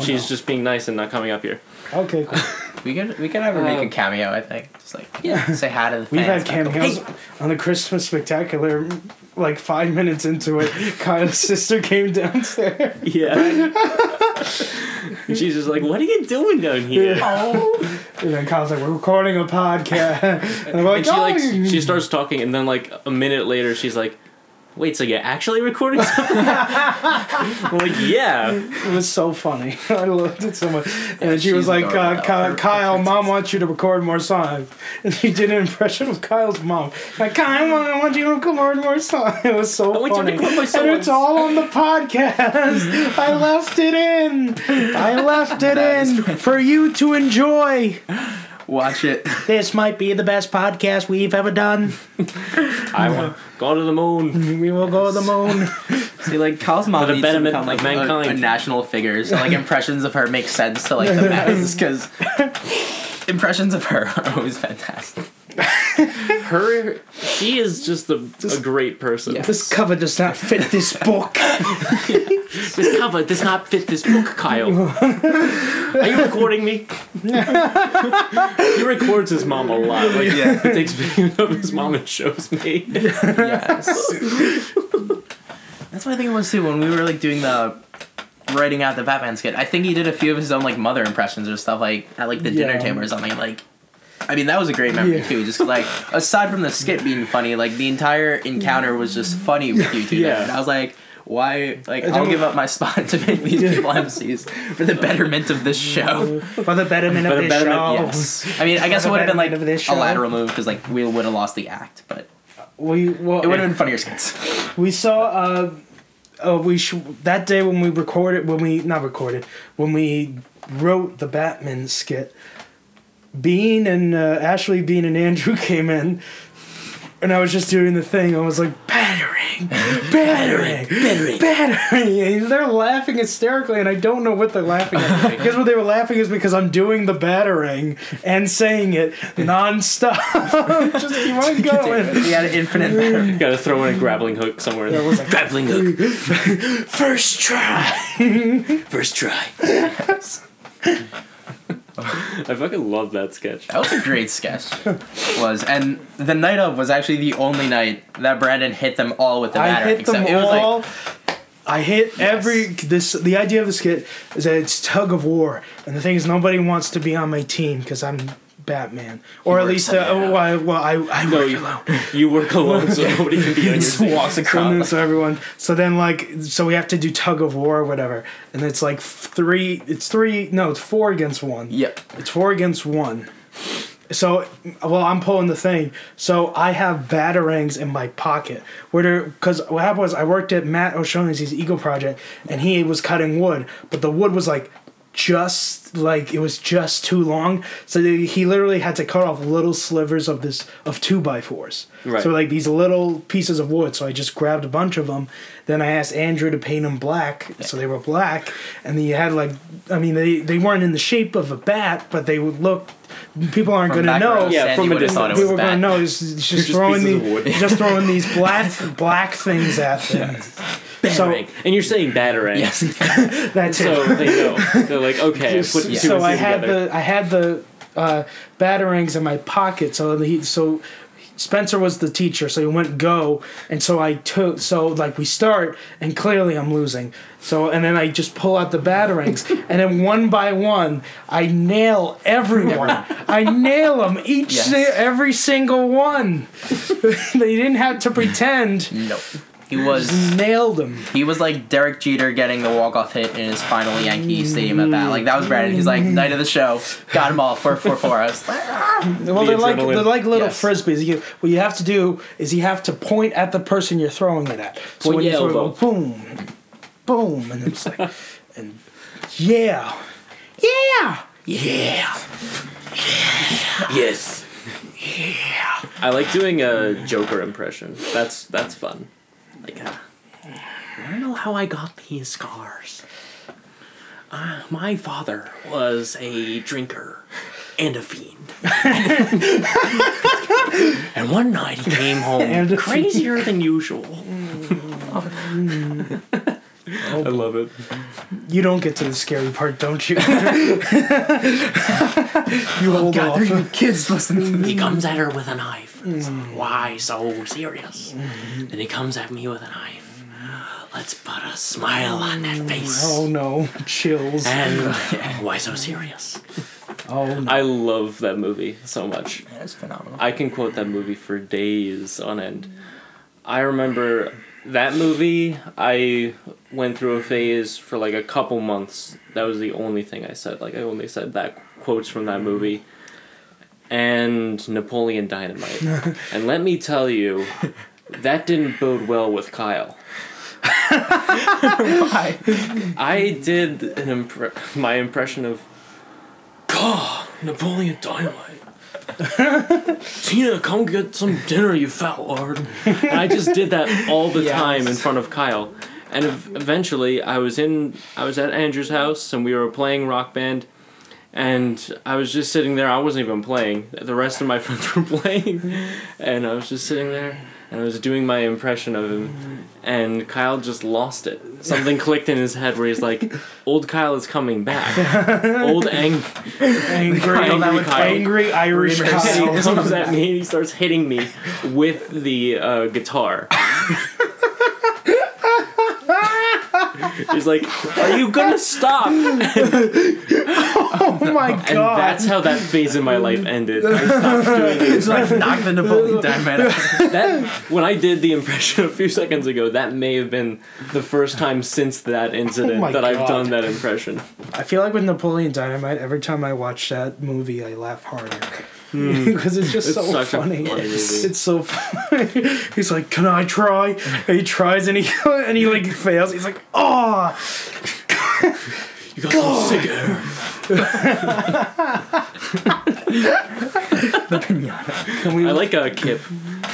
She's just being nice and not coming up here. okay, cool. We could we could have her make a Um, cameo. I think just like yeah, say hi to the fans. We've had cameos "Hey." on the Christmas spectacular. Like five minutes into it, Kyle's sister came downstairs. Yeah. and she's just like, "What are you doing down here?" And then Kyle's like, "We're recording a podcast." And I'm like, And she "Oh, like she starts talking, and then like a minute later, she's like, "Wait, so you're actually recording something?" I'm like, "Yeah." It was so funny. I loved it so much. And she was like, uh, Kyle, Kyle, mom wants you to record more songs. And she did an impression of Kyle's mom. Like, Kyle, mom, I want you to record more songs. It was so I want you to funny. record my And it's songs. all on the podcast. I left it in. I left it in for you to enjoy. Watch it. This might be the best podcast we've ever done. I want go to the moon. We will go to the moon. See, like Kyle's mom the needs to betterment become, like of a- A, national figure. So like impressions of her make sense to like the masses because impressions of her are always fantastic. Her, she is just a, a great person. Yeah. This cover does not fit this book. This cover does not fit this book, Kyle. Are you recording me? he records his mom a lot. Like, Yeah. he takes videos of his mom and shows me. yes. That's what I think it was too when we were like doing the writing out the Batman skit. I think he did a few of his own like mother impressions or stuff like at like the dinner table or something. Like, I mean that was a great memory Yeah. too. Just like aside from the skit being funny, like the entire encounter was just funny with you two. Yeah. there. and I was like. Why? Like, I'll give up my spot to make these people MCs for the betterment of this show. For the betterment For of the this betterment, show. Yes. I mean, I guess it would have been like betterment of this a lateral move because like we would have lost the act, but We well, it would have been funnier skits. we saw uh, uh we sh- that day when we recorded when we not recorded when we wrote the Batman skit. Bean and uh, Ashley, Bean and Andrew came in, and I was just doing the thing. I was like, batarang, batarang, batarang, batarang. And they're laughing hysterically, and I don't know what they're laughing at. because what they were laughing is because I'm doing the batarang and saying it nonstop. just keep on going. we had an infinite batarang. You gotta throw in a grappling hook somewhere. It was like, Grappling hook. First try. First try. I fucking love that sketch. That was a great sketch. Was and the night of was actually the only night that Brandon hit them all with the I batter. hit them except it was like all. I hit every this. The idea of the skit is that it's tug of war, and the thing is, nobody wants to be on my team because I'm Batman, or at least on uh, that. well, I, well, I, I No, work you, alone. you work alone, so nobody can be on your just team. walks So, then, across. so everyone, so then like, so we have to do tug of war or whatever, and it's like three. It's three. No, it's four against one. Yep. It's four against one. so well i'm pulling the thing so i have batarangs in my pocket where because what happened was i worked at matt o'shaughnessy's eagle project and he was cutting wood but the wood was like just like it was just too long. So they- he literally had to cut off little slivers of this of two by fours. Right. so like these little pieces of wood. So i just grabbed a bunch of them then i asked andrew to paint them black. So they were black. And then you had like i mean they they weren't in the shape of a bat but they would look people aren't From going to know. Yeah, from a would've thought distance. people a were going to know. He's, he's just, just throwing pieces the, of wood. just throwing these black black things at them. So Batarang. and you're saying batarang. Yes. that's it So they know. They're like, okay, put so I had together. the I had the uh, batarangs in my pocket. So he so Spencer was the teacher, so he went go, and so I took so like we start, and clearly I'm losing. So and then I just pull out the batarangs, and then one by one I nail everyone. I nail them each Yes. si- every single one. they didn't have to pretend. no. He was Nailed him. he was like Derek Jeter getting the walk off hit in his final Yankee Stadium at bat. Like that was Brandon. He's like night of the show, got him all four four four. I was like, ah. Well, The they're like they're like little Yes. frisbees. You, what you have to do is you have to point at the person you're throwing it at. So Point when you throw it, boom, boom, and it's like, and yeah, yeah, yeah, yeah. yes. Yeah. I like doing a Joker impression. That's that's fun. Like, uh, I don't know how I got these scars. Uh, my father was a drinker and a fiend. and one night he came home crazier than usual. I love it. You don't get to the scary part, don't you? you hold God, off. there you kids listening to He comes at her with a knife. It's like, mm. Why so serious? Mm-hmm. Then he comes at me with a knife. Let's put a smile on that mm. face. Oh no, chills. And why so serious? Oh no. I love that movie so much. That's phenomenal. I can quote that movie for days on end. I remember that movie, I went through a phase for like a couple months. That was the only thing I said. Like, I only said that quotes from that movie. And Napoleon Dynamite. and let me tell you, that didn't bode well with Kyle. Why? I did an impre- my impression of God, Napoleon Dynamite. Tina, come get some dinner, you fat lord. And I just did that all the Yes. time in front of Kyle. And ev- eventually, I was in, I was at Andrew's house, and we were playing Rock Band. And I was just sitting there. I wasn't even playing. The rest of my friends were playing, and I was just sitting there, and I was doing my impression of him. And Kyle just lost it. Something clicked in his head where he's like, "Old Kyle is coming back. Old ang- angry, Kyle that Kyle. angry Irish and he Kyle. comes at me and he starts hitting me with the uh, guitar. He's like, "Are you gonna stop?" Oh my god. And that's how that phase in my life ended. I stopped doing it. It's like knock the Napoleon Dynamite. That when I did the impression a few seconds ago, that may have been the first time since that incident Oh that I've God. done that impression. I feel like with Napoleon Dynamite, every time I watch that movie, I laugh harder. because it's just It's so such a funny. funny movie. It's so funny. He's like, "Can I try?" And he tries, and he and he like fails. He's like, "Oh, You got some sick air. can we?" I like uh, Kip.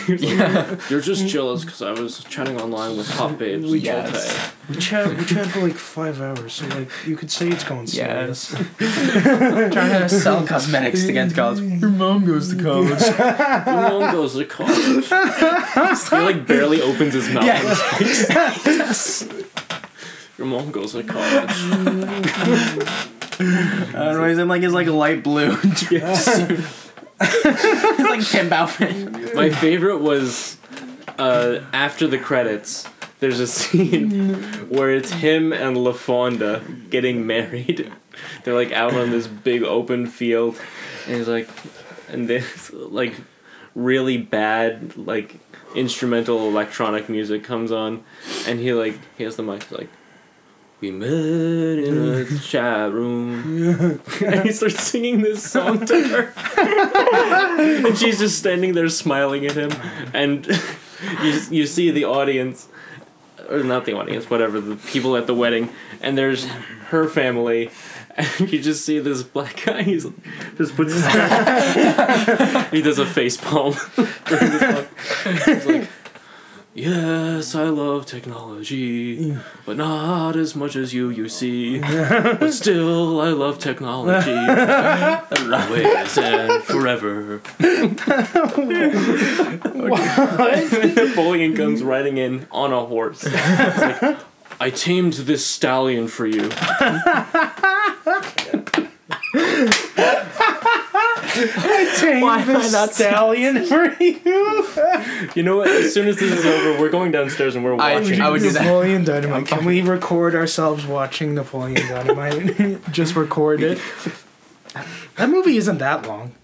Yeah. You're just jealous because I was chatting online with hot babes. We- Yes. Yes. we chat. We chat for like five hours, so like you could say it's going serious. Yes. Trying to sell cosmetics to get into college. Your mom goes to college. Your mom goes to college. he like barely opens his mouth. Yeah. when yes. Your mom goes to college. I don't know. He's in like his like light blue. suit. He's like Kim outfit. My favorite was uh, after the credits. There's a scene where it's him and LaFonda getting married. They're like out on this big open field, and he's like, and this like really bad like instrumental electronic music comes on, and he like he has the mic he's like, We met in a chat room. and he starts singing this song to her. and she's just standing there smiling at him. And you, you see the audience, or not the audience, whatever, the people at the wedding. And there's her family. And you just see this black guy. He's just puts his hand. he does a face palm during this song. He's like, Yes, I love technology, mm. but not as much as you, you see. But still, I love technology. Always and forever. Napoleon comes riding in on a horse. It's like, I tamed this stallion for you. I tamed Why am I the not stallion for you. You know what? As soon as this is over, we're going downstairs and we're I- watching. I would do that. Napoleon Dynamite. Can we record ourselves watching Napoleon Dynamite? Just record it. That movie isn't that long.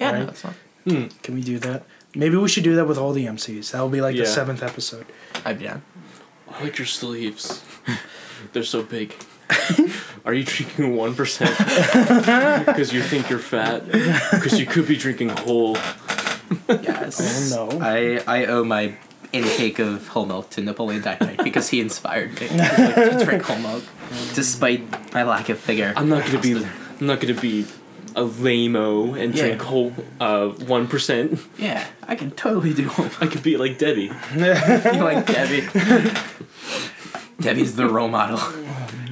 Yeah, no, Right. that's fine. Hmm. Can we do that? Maybe we should do that with all the MCs. That will be like Yeah. the seventh episode. I'd be down. I like your sleeves. They're so big. Are you drinking one percent because you think you're fat? Because you could be drinking whole. Yes. Oh, no. I I owe my intake of whole milk to Napoleon Dynamite because he inspired me to drink whole milk, despite my lack of figure. I'm not gonna be. I'm not gonna be a lame-o and Yeah. drink whole uh one percent. Yeah, I can totally do whole I could be like Debbie. milk. like Debbie. Debbie's the role model.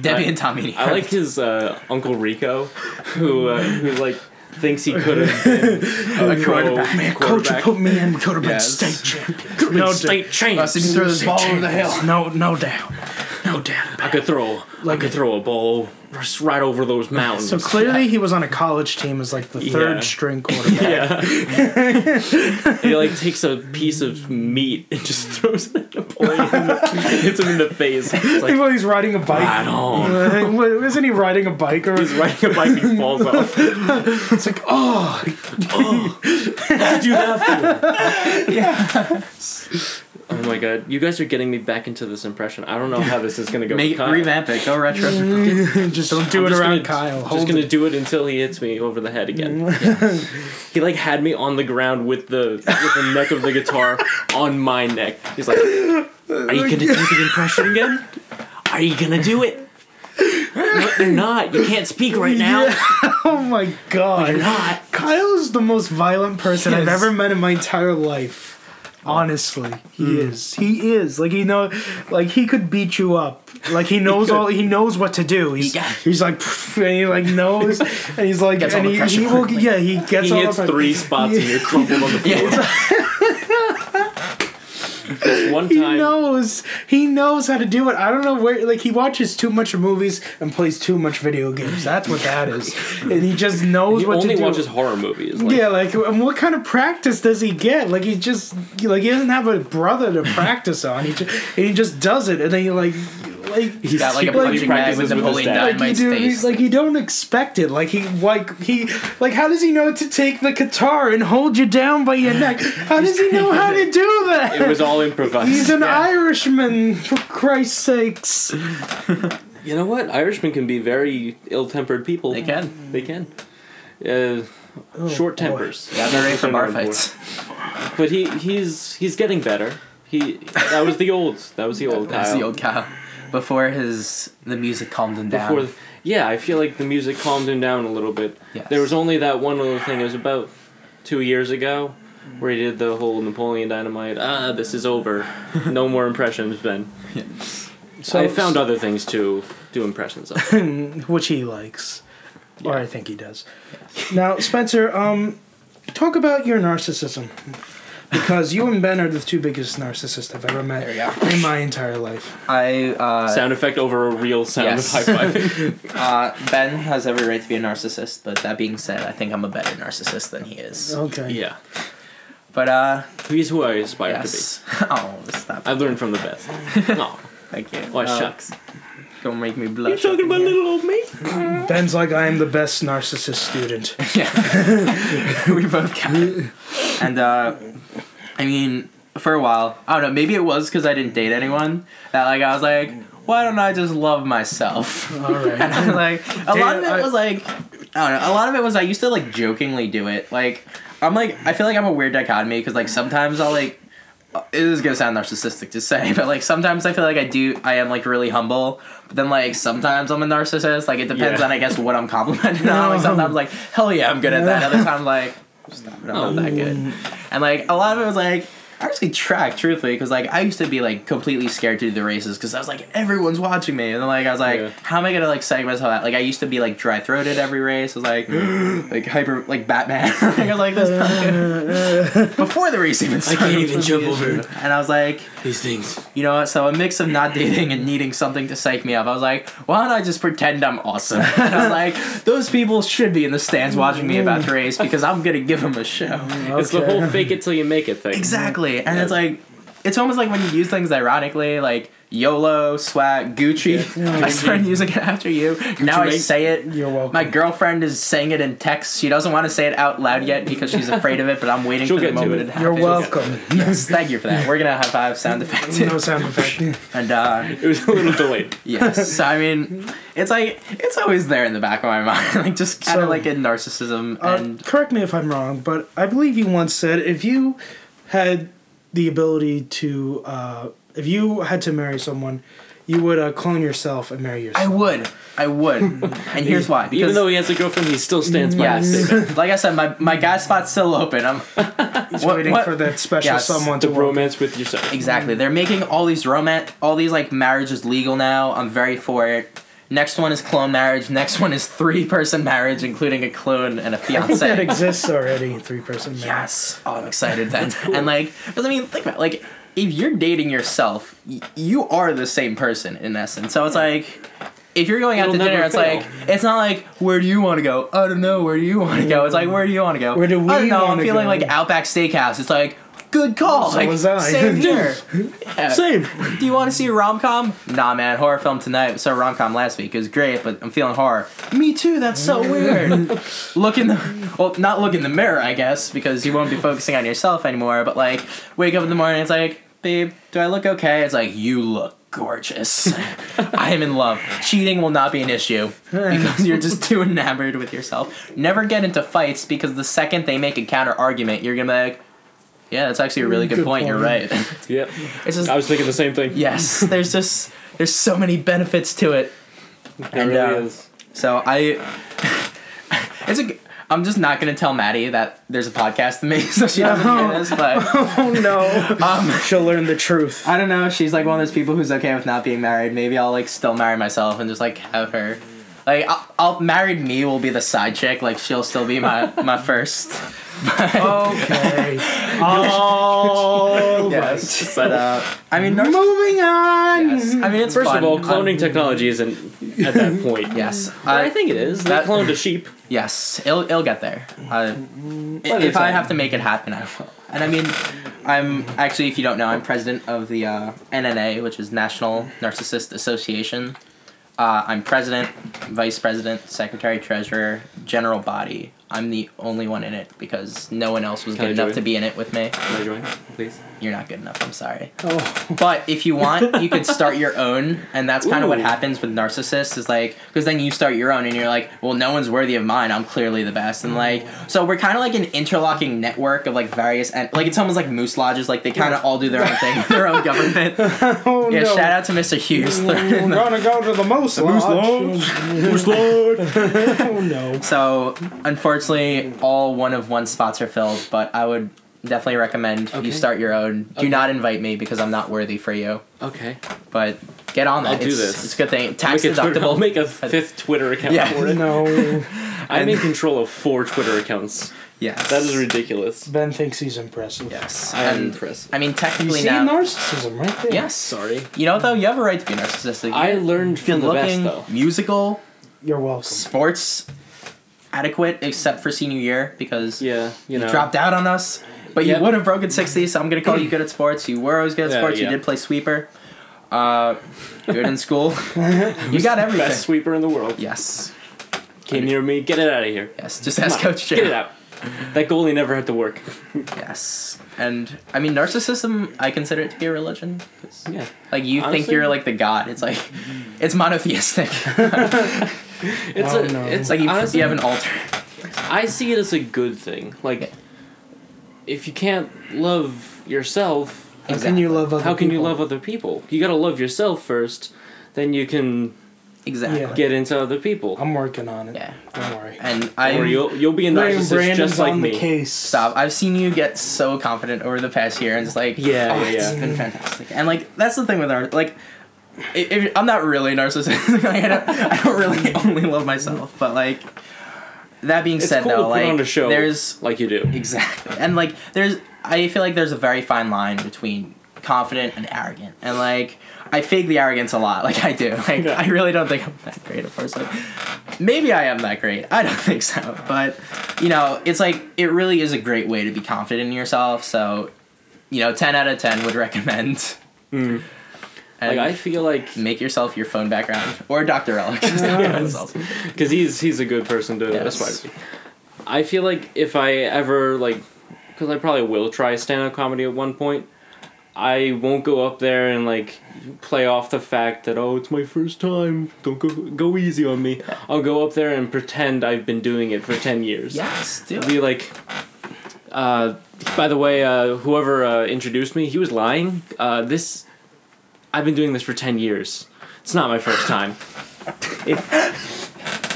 Debbie I- and Tommy. I like his uh, Uncle Rico, who uh, who like thinks he could have been a quarterback. Man, coach, you quarterback. put me in. Could have been Yes. state champion. Could've been No state champ. Us, if you throw this ball over the hill. No, no doubt. No doubt. I could throw. I could throw a ball right over those mountains. So clearly, he was on a college team as like the third Yeah. string quarterback. Yeah. he like takes a piece of meat and just throws it hits him in the face. It's like, Well, he's riding a bike. right on. What- Isn't he riding a bike or? He's riding a bike and he falls off. It's like, oh, oh. What'd you do that for? Oh my god, you guys are getting me back into this impression. I don't know how this is gonna go. Make with Kyle. revamp it. Go retro. Mm-hmm. just don't do I'm it just around gonna- Kyle. I'm Hold just gonna it. do it until he hits me over the head again. Mm-hmm. he like had me on the ground with the with the neck of the guitar on my neck. He's like, "Are you gonna do the impression again? Are you gonna do it?" No, you're not. You can't speak right now. Oh my god. You're not. Kyle is the most violent person I've ever met in my entire life. Honestly, he hmm. is. He is. Like he know, like he could beat you up. Like he knows could. all. He knows what to do. He's Yeah. he's like, and he like knows, and he's like, and he, he will. Yeah, he gets He all hits three spots and you're crumpled on the floor. Yeah. One He knows. He knows how to do it. I don't know where. Like he watches too much movies and plays too much video games. That's what that is. And he just knows he what only to do. watches horror movies. Like, yeah, like, and what kind of practice does he get? Like, he just, like, he doesn't have a brother to practice on. He just, and he just does it, and then you like, like, He's got like a He punching bag practices with with his Napoleon dad. like you do, face. like you don't expect it. Like he, like he, like how does he know to take the guitar and hold you down by your neck? How does he know how to do that? It was all improvised. He's an Yeah. Irishman, for Christ's sakes. You know what? Irishmen can be very ill-tempered people. they can. They can. Uh, short tempers. Yeah, they're ready for bar fights. But he he's he's getting better. He that was the old that was the old That's Kyle. the old Kyle. Before his the music calmed him down. Before, yeah, I feel like the music calmed him down a little bit. Yes. There was only that one little thing. It was about two years ago where he did the whole Napoleon Dynamite. Ah, this is over. No more impressions, Ben. So I found other things to do impressions of. which he likes, or I think he does. Now, Spencer, um, talk about your narcissism, because you and Ben are the two biggest narcissists I've ever met There in my entire life. I uh, Sound effect over a real sound Yes. of high five. uh, Ben has every right to be a narcissist, but that being said, I think I'm a better narcissist than he is. Okay. yeah, But uh, he's who I aspire yes. oh, stop. to. I've learned from the best. Oh, Thank you. why Uh, shucks. Don't make me blush. You're talking about here. little old me? Ben's like, I am the best narcissist student. Yeah. we both can. And uh I mean, for a while, I don't know, maybe it was because I didn't date anyone that like I was like, why don't I just love myself? All right. And I'm like, a lot of it I- was like, I don't know. A lot of it was I used to like jokingly do it. Like, I'm like, I feel like I'm a weird dichotomy because like sometimes I'll like, uh, it is gonna sound narcissistic to say, but like sometimes I feel like I do, I am like really humble. But then like sometimes I'm a narcissist. Like it depends Yeah. on I guess what I'm complimenting on. Like sometimes like hell yeah I'm good at that. Other times like stop it, I'm not that good. And like a lot of it was like actually track truthfully because like I used to be like completely scared to do the races because I was like everyone's watching me and then like I was like Yeah. how am I gonna like psych myself out like I used to be like dry throated every race I was like like hyper like Batman like, I was like this before the race even started I can't even jump over. and I was like These things. you know what? So a mix of not dating and needing something to psych me up. I was like, why don't I just pretend I'm awesome? And I was like, those people should be in the stands watching me about the race because I'm gonna give them a show. It's the whole fake it till you make it thing. Exactly, and it's like, it's almost like when you use things ironically, like YOLO, swag, Gucci. I started using it after you. now I say it. You're welcome. My girlfriend is saying it in text. She doesn't want to say it out loud yet because she's afraid of it, but I'm waiting She'll for the get to moment it. it happens. You're welcome. Yes, thank you for that. We're gonna high five sound effect. no sound effect. And uh It was a little delayed. Yes, so, I mean, it's like it's always there in the back of my mind, like just kind of So- like a narcissism Uh, and correct me if I'm wrong, but I believe you once said if you had the ability to, uh, if you had to marry someone, you would uh, clone yourself and marry yourself. I would, I would, and here's why. Because Even though he has a girlfriend, he still stands by his yes, statement. like I said, my my gas spot's still open. I'm He's What- waiting what- for that special Yes, someone to walk. romance with yourself. exactly. They're making all these romance, all these like marriages legal now. I'm very for it. Next one is clone marriage. Next one is three person marriage, including a clone and a I think that exists already. Three person marriage. Yes. Oh, I'm excited then. and like, because I mean, think about it, like if you're dating yourself, y- you are the same person in essence. So it's like. If you're going out It'll to dinner, never it's fail. like it's not like where do you want to go? I don't know. Where do you want to go? It's like where do you want to go? Where do I we don't know. I'm feeling go? like Outback Steakhouse. It's like good call. So like was I. same here. Yeah. Same. Do you want to see a rom com? Nah, man. Horror film tonight. We saw rom com last week. It was great, but I'm feeling horror. Me too. That's so weird. look in the well, not look in the mirror, I guess, because you won't be focusing on yourself anymore. But like, wake up in the morning. It's like, babe, do I look okay? It's like you look gorgeous. I am in love. Cheating will not be an issue because you're just too enamored with yourself. Never get into fights because the second they make a counter argument, you're gonna be like, yeah, that's actually a really good, Good point. You're right. Yep. it's just I was thinking the same thing. yes there's just there's so many benefits to it It and, really uh, is. so i it's a. I'm just not gonna tell maddie that there's a podcast to me so she doesn't hear this but Oh no. um She'll learn the truth. i don't know she's like one of those people who's okay with not being married maybe i'll like still marry myself and just like have her like I'll, I'll married me will be the side chick like she'll still be my my first but, Okay. All yes but uh i mean nar- Moving on. yes i mean it's First fun. of all, Um, cloning technology isn't at that point. yes But I I, think it is. They that- cloned a sheep. Yes, it'll it'll get there. Uh, if I have to make it happen, I will. And I mean, I'm actually, if you don't know, I'm president of the uh, NNA, which is National Narcissist Association. Uh, I'm president, vice president, secretary, treasurer, general body. I'm the only one in it because no one else was Can I good enough join? to be in it with me. Can I join, please? You're not good enough. I'm sorry. Oh. But if you want, you could start your own, and that's kind of what happens with narcissists. Is like because then you start your own, and you're like, well, no one's worthy of mine. I'm clearly the best, and like mm. so we're kind of like an interlocking network of like various and like it's almost like moose lodges. Like they mm. kind of all do their own thing, their own government. Oh Yeah, no. shout out to Mr. Hughes. Mm, we're gonna go to the moose Moose lodge. Moose Lord! oh no. so unfortunately, all one of one spots are filled, but I would definitely recommend Okay. you start your own. Do Okay. not invite me because I'm not worthy for you. Okay. But get on that. I'll do this. It's a good thing. Tax make, a Twitter, I'll deductible. make a fifth Twitter account Yeah. for it. No. I'm in control of four Twitter accounts. Yes. That is ridiculous. Ben thinks he's impressive. Yes. I am and impressed. I mean, technically You technically see now. narcissism right there. yes. Sorry. You know though, you have a right to be narcissistic. I learned good from the best looking, though. musical, You're welcome. sports, adequate except for senior year because Yeah, you you know. dropped out on us. But Yep. you would have broken sixty, so I'm gonna call you good at sports. You were always good at Yeah, sports. yeah. You did play sweeper. Uh, good in school. you got everything. Best sweeper in the world. Yes. Came near me. Get it out of here. Yes. Just ask Come on, Coach Get it out. that goalie never had to work. Yes. And I mean, narcissism, I consider it to be a religion. Yeah. Like, you think you're like the god. It's like, it's monotheistic. It's Oh, a, no. it's it's like you, honestly, you have an altar. I see it as a good thing. Like, Yeah. If you can't love yourself, How can you love other how can you people? love other people? You gotta love yourself first, then you can Exactly. Yeah. get into other people. I'm working on it. Yeah. Don't worry. And I you'll you'll be a narcissist Brandon's just like on the me. case. stop. I've seen you get so confident over the past year, and it's like, Yeah, oh, yeah, it's yeah. been fantastic. And like, that's the thing with our like. i- If, I'm not really narcissistic. like, I, don't, I don't really only love myself, but like, that being It's said, cool though, like, on a show there's like you do. Exactly. And like there's I feel like there's a very fine line between confident and arrogant. And like I fake the arrogance a lot. Like I do. Like Yeah. I really don't think I'm that great of a person. Maybe I am that great. I don't think so. But you know, it's like it really is a great way to be confident in yourself. So, you know, 10 out of 10 would recommend. Mm. And Like I feel like make yourself your phone background or Dr. Relic. Because he's he's a good person to Yes. aspire to be. I feel like if I ever like, because I probably will try stand up comedy at one point. I won't go up there and like play off the fact that oh it's my first time don't go go easy on me. I'll go up there and pretend I've been doing it for ten years. yes, do Be like, uh, by the way, uh, whoever uh, introduced me, he was lying. Uh, this, I've been doing this for ten years. It's not my first time. It,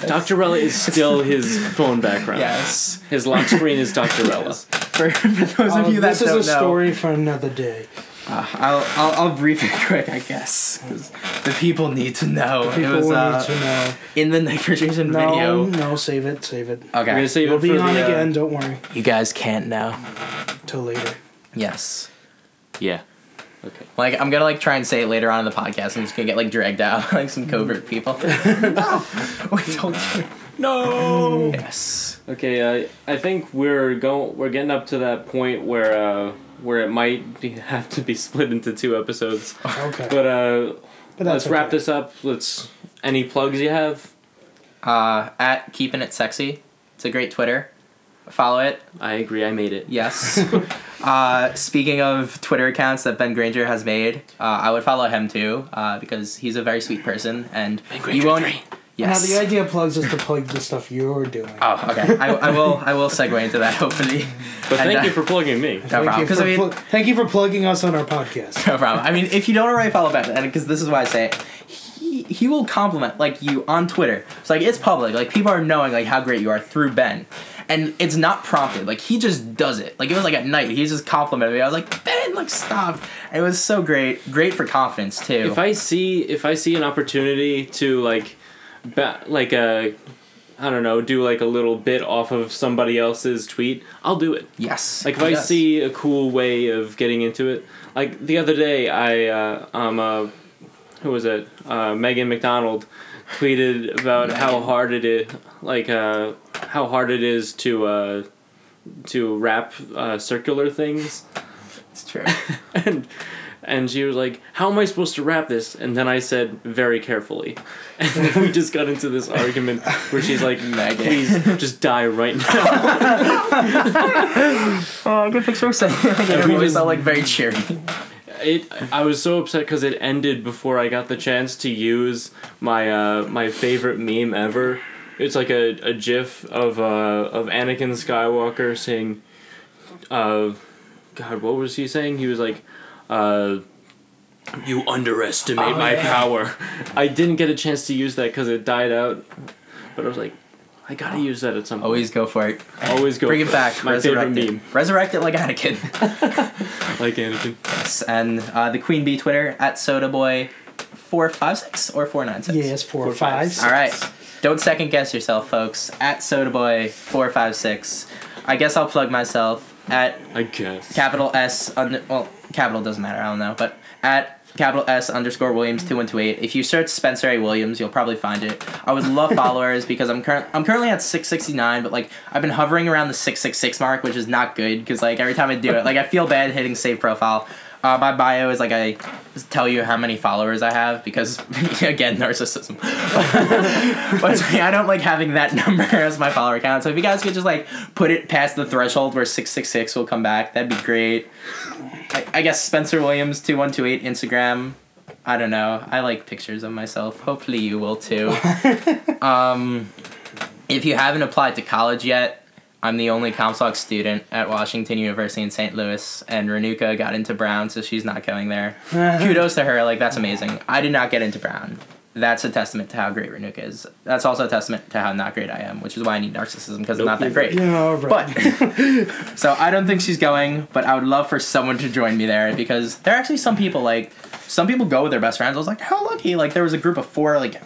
Dr. Rella is still his phone background. Yes. His lock screen is Dr. Rella's. For, for those of you that this is don't a know, story for another day. Uh, I'll, I'll I'll brief it quick, I guess, 'cause the people need to know. People it was will uh, need to know. in the night Jason No, video. no, save it, save it. I'm Okay, gonna save You'll it for be on the, uh, again. Don't worry. you guys can't know. Till later. Yes, Yeah. Okay. like I'm gonna like try and say it later on in the podcast. I'm just gonna get like dragged out like some covert people. no, we told you. No. Yes. Okay. Uh, I think we're going. We're getting up to that point where uh, where it might be, have to be split into two episodes. Okay. But uh, But let's wrap okay. this up. Let's. Any plugs you have? Uh, at keeping it sexy. It's a great Twitter. Follow it. I agree. I made it. Yes. Uh, speaking of Twitter accounts that Ben Granger has made, uh, I would follow him too uh, because he's a very sweet person and you won't. Yes. Now the idea of plugs is to plug the stuff you're doing. Oh, okay. I, I will I will segue into that hopefully. But And, thank uh, you for plugging me. No thank, problem. you 'Cause for I mean, pl- thank you for plugging us on our podcast. no problem. I mean, if you don't already follow Ben, and because this is why I say it, he he will compliment like you on Twitter. It's like it's public. Like people are knowing like how great you are through Ben. And it's not prompted. Like he just does it. Like it was like at night. He just complimented me. I was like, Ben, like stop. And it was so great. Great for confidence too. If I see if I see an opportunity to like, ba- like a, I don't know, do like a little bit off of somebody else's tweet, I'll do it. yes. Like if I see a cool way of getting into it, like the other day, I uh, um uh, who was it? Uh, Megan McDonald tweeted about how hard it is, like uh, how hard it is to uh, to wrap uh, circular things, It's true. and and she was like, "How am I supposed to wrap this?" And then I said, "Very carefully." And then we just got into this argument where she's like, Megan. "Please, just die right now." oh, good picture of saying. like, we just- all like very cheery. It. I was so upset because it ended before I got the chance to use my uh, my favorite meme ever. It's like a, a GIF of uh, of Anakin Skywalker saying, uh, "God, what was he saying?" He was like, uh, "You underestimate Oh, my yeah. power." I didn't get a chance to use that because it died out, but I was like, I gotta use that at some point. Always go for it. Always go. Bring for it back. My resurrect favorite it. meme, Resurrect it like Anakin. like Anakin. yes. And uh, the Queen Bee Twitter at Soda Boy, four five six or four nine six. Yes, four, Four, five, five. All right. Don't second guess yourself, folks. At Soda Boy four five six. I guess I'll plug myself at I guess. capital S under well capital doesn't matter I don't know but at capital S underscore Williams two one two eight if you search Spencer A Williams you'll probably find it I would love followers because I'm current I'm currently at six sixty nine but like I've been hovering around the six six six mark which is not good because like every time I do it like I feel bad hitting save profile Uh, my bio is like I tell you how many followers I have because again narcissism. but I don't like having that number as my follower count. So if you guys could just like put it past the threshold where six six six will come back, that'd be great. I, I guess Spencer Williams two one two eight Instagram. I don't know. I like pictures of myself. Hopefully you will too. um, if you haven't applied to college yet, I'm the only Comstock student at Washington University in St. Louis, and Renuka got into Brown, so she's not going there. Kudos to her, like that's amazing. I did not get into Brown. That's a testament to how great Renuka is. That's also a testament to how not great I am, which is why I need narcissism because Nope, I'm not that great. Yeah, all right. But so I don't think she's going, but I would love for someone to join me there because there are actually some people like some people go with their best friends. I was like, how lucky! Like there was a group of four like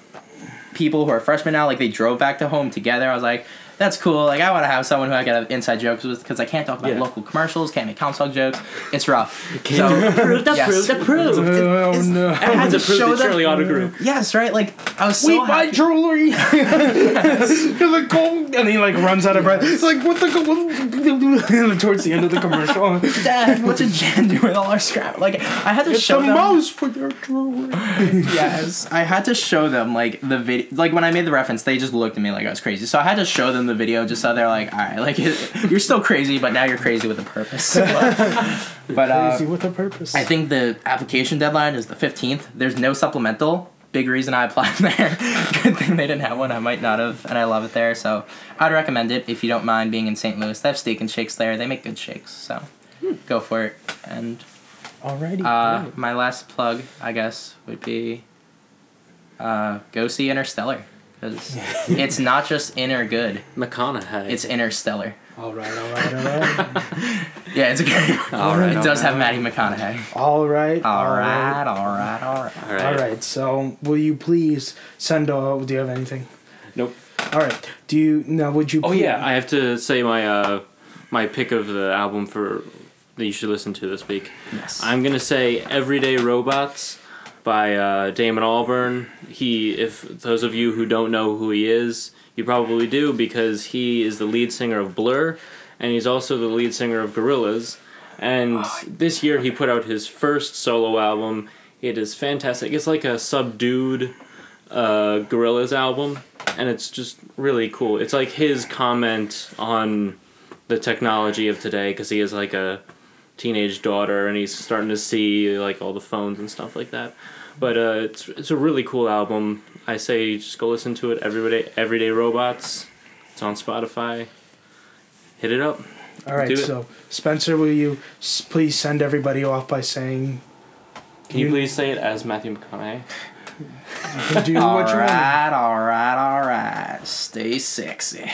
people who are freshmen now. Like they drove back to home together. I was like, that's cool. Like I want to have someone who I can have inside jokes with because I can't talk about Yeah. local commercials, can't make Comstock jokes. It's rough. Can't So prove, yes. prove, the oh it's- no. I had to prove show that them- Charlie Auto Group. yes, right. Like I was so we buy jewelry. You're like, "Go," and he like runs out of breath. It's like what the and towards the end of the commercial. Dad, what did Jan do with all our scrap? Like I had to It's show the them. mouse for your jewelry. yes, I had to show them like the video. Like when I made the reference, they just looked at me like I was crazy. So I had to show them the video just so they're like, all right, like you're still crazy, but now you're crazy with a purpose. but uh, Crazy with a purpose. I think the application deadline is the fifteenth. There's no supplemental. Big reason I applied there. Good thing they didn't have one. I might not have, and I love it there. So I'd recommend it if you don't mind being in St. Louis. They have steak and shakes there. They make good shakes, so go for it. And Alrighty. uh, my last plug, I guess, would be uh, go see Interstellar because it's not just inner good; McConaughey. it's interstellar. all right, all right, all right, Yeah, it's a great. All right, it does right. have Matty McConaughey. all right, All right, all right, all right. all right. All right. So, will you please send? Uh, do you have anything? Nope. All right. Do you now? Would you? Oh please- yeah, I have to say my uh my pick of the album for that you should listen to this week. Yes. I'm gonna say "Everyday Robots" by uh, Damon Albarn. He, if those of you who don't know who he is, you probably do because he is the lead singer of Blur, and he's also the lead singer of Gorillaz. And this year he put out his first solo album. It is fantastic. It's like a subdued uh, Gorillaz album, and it's just really cool. It's like his comment on the technology of today because he is like a teenage daughter and he's starting to see like all the phones and stuff like that. But uh, it's it's a really cool album. I say just go listen to it. Everyday Everyday Robots. It's on Spotify. Hit it up. All right. Do it. So, Spencer, will you s- please send everybody off by saying Can you You- please say it as Matthew McConaughey? you can do All what you want? right, all right, all right. Stay sexy.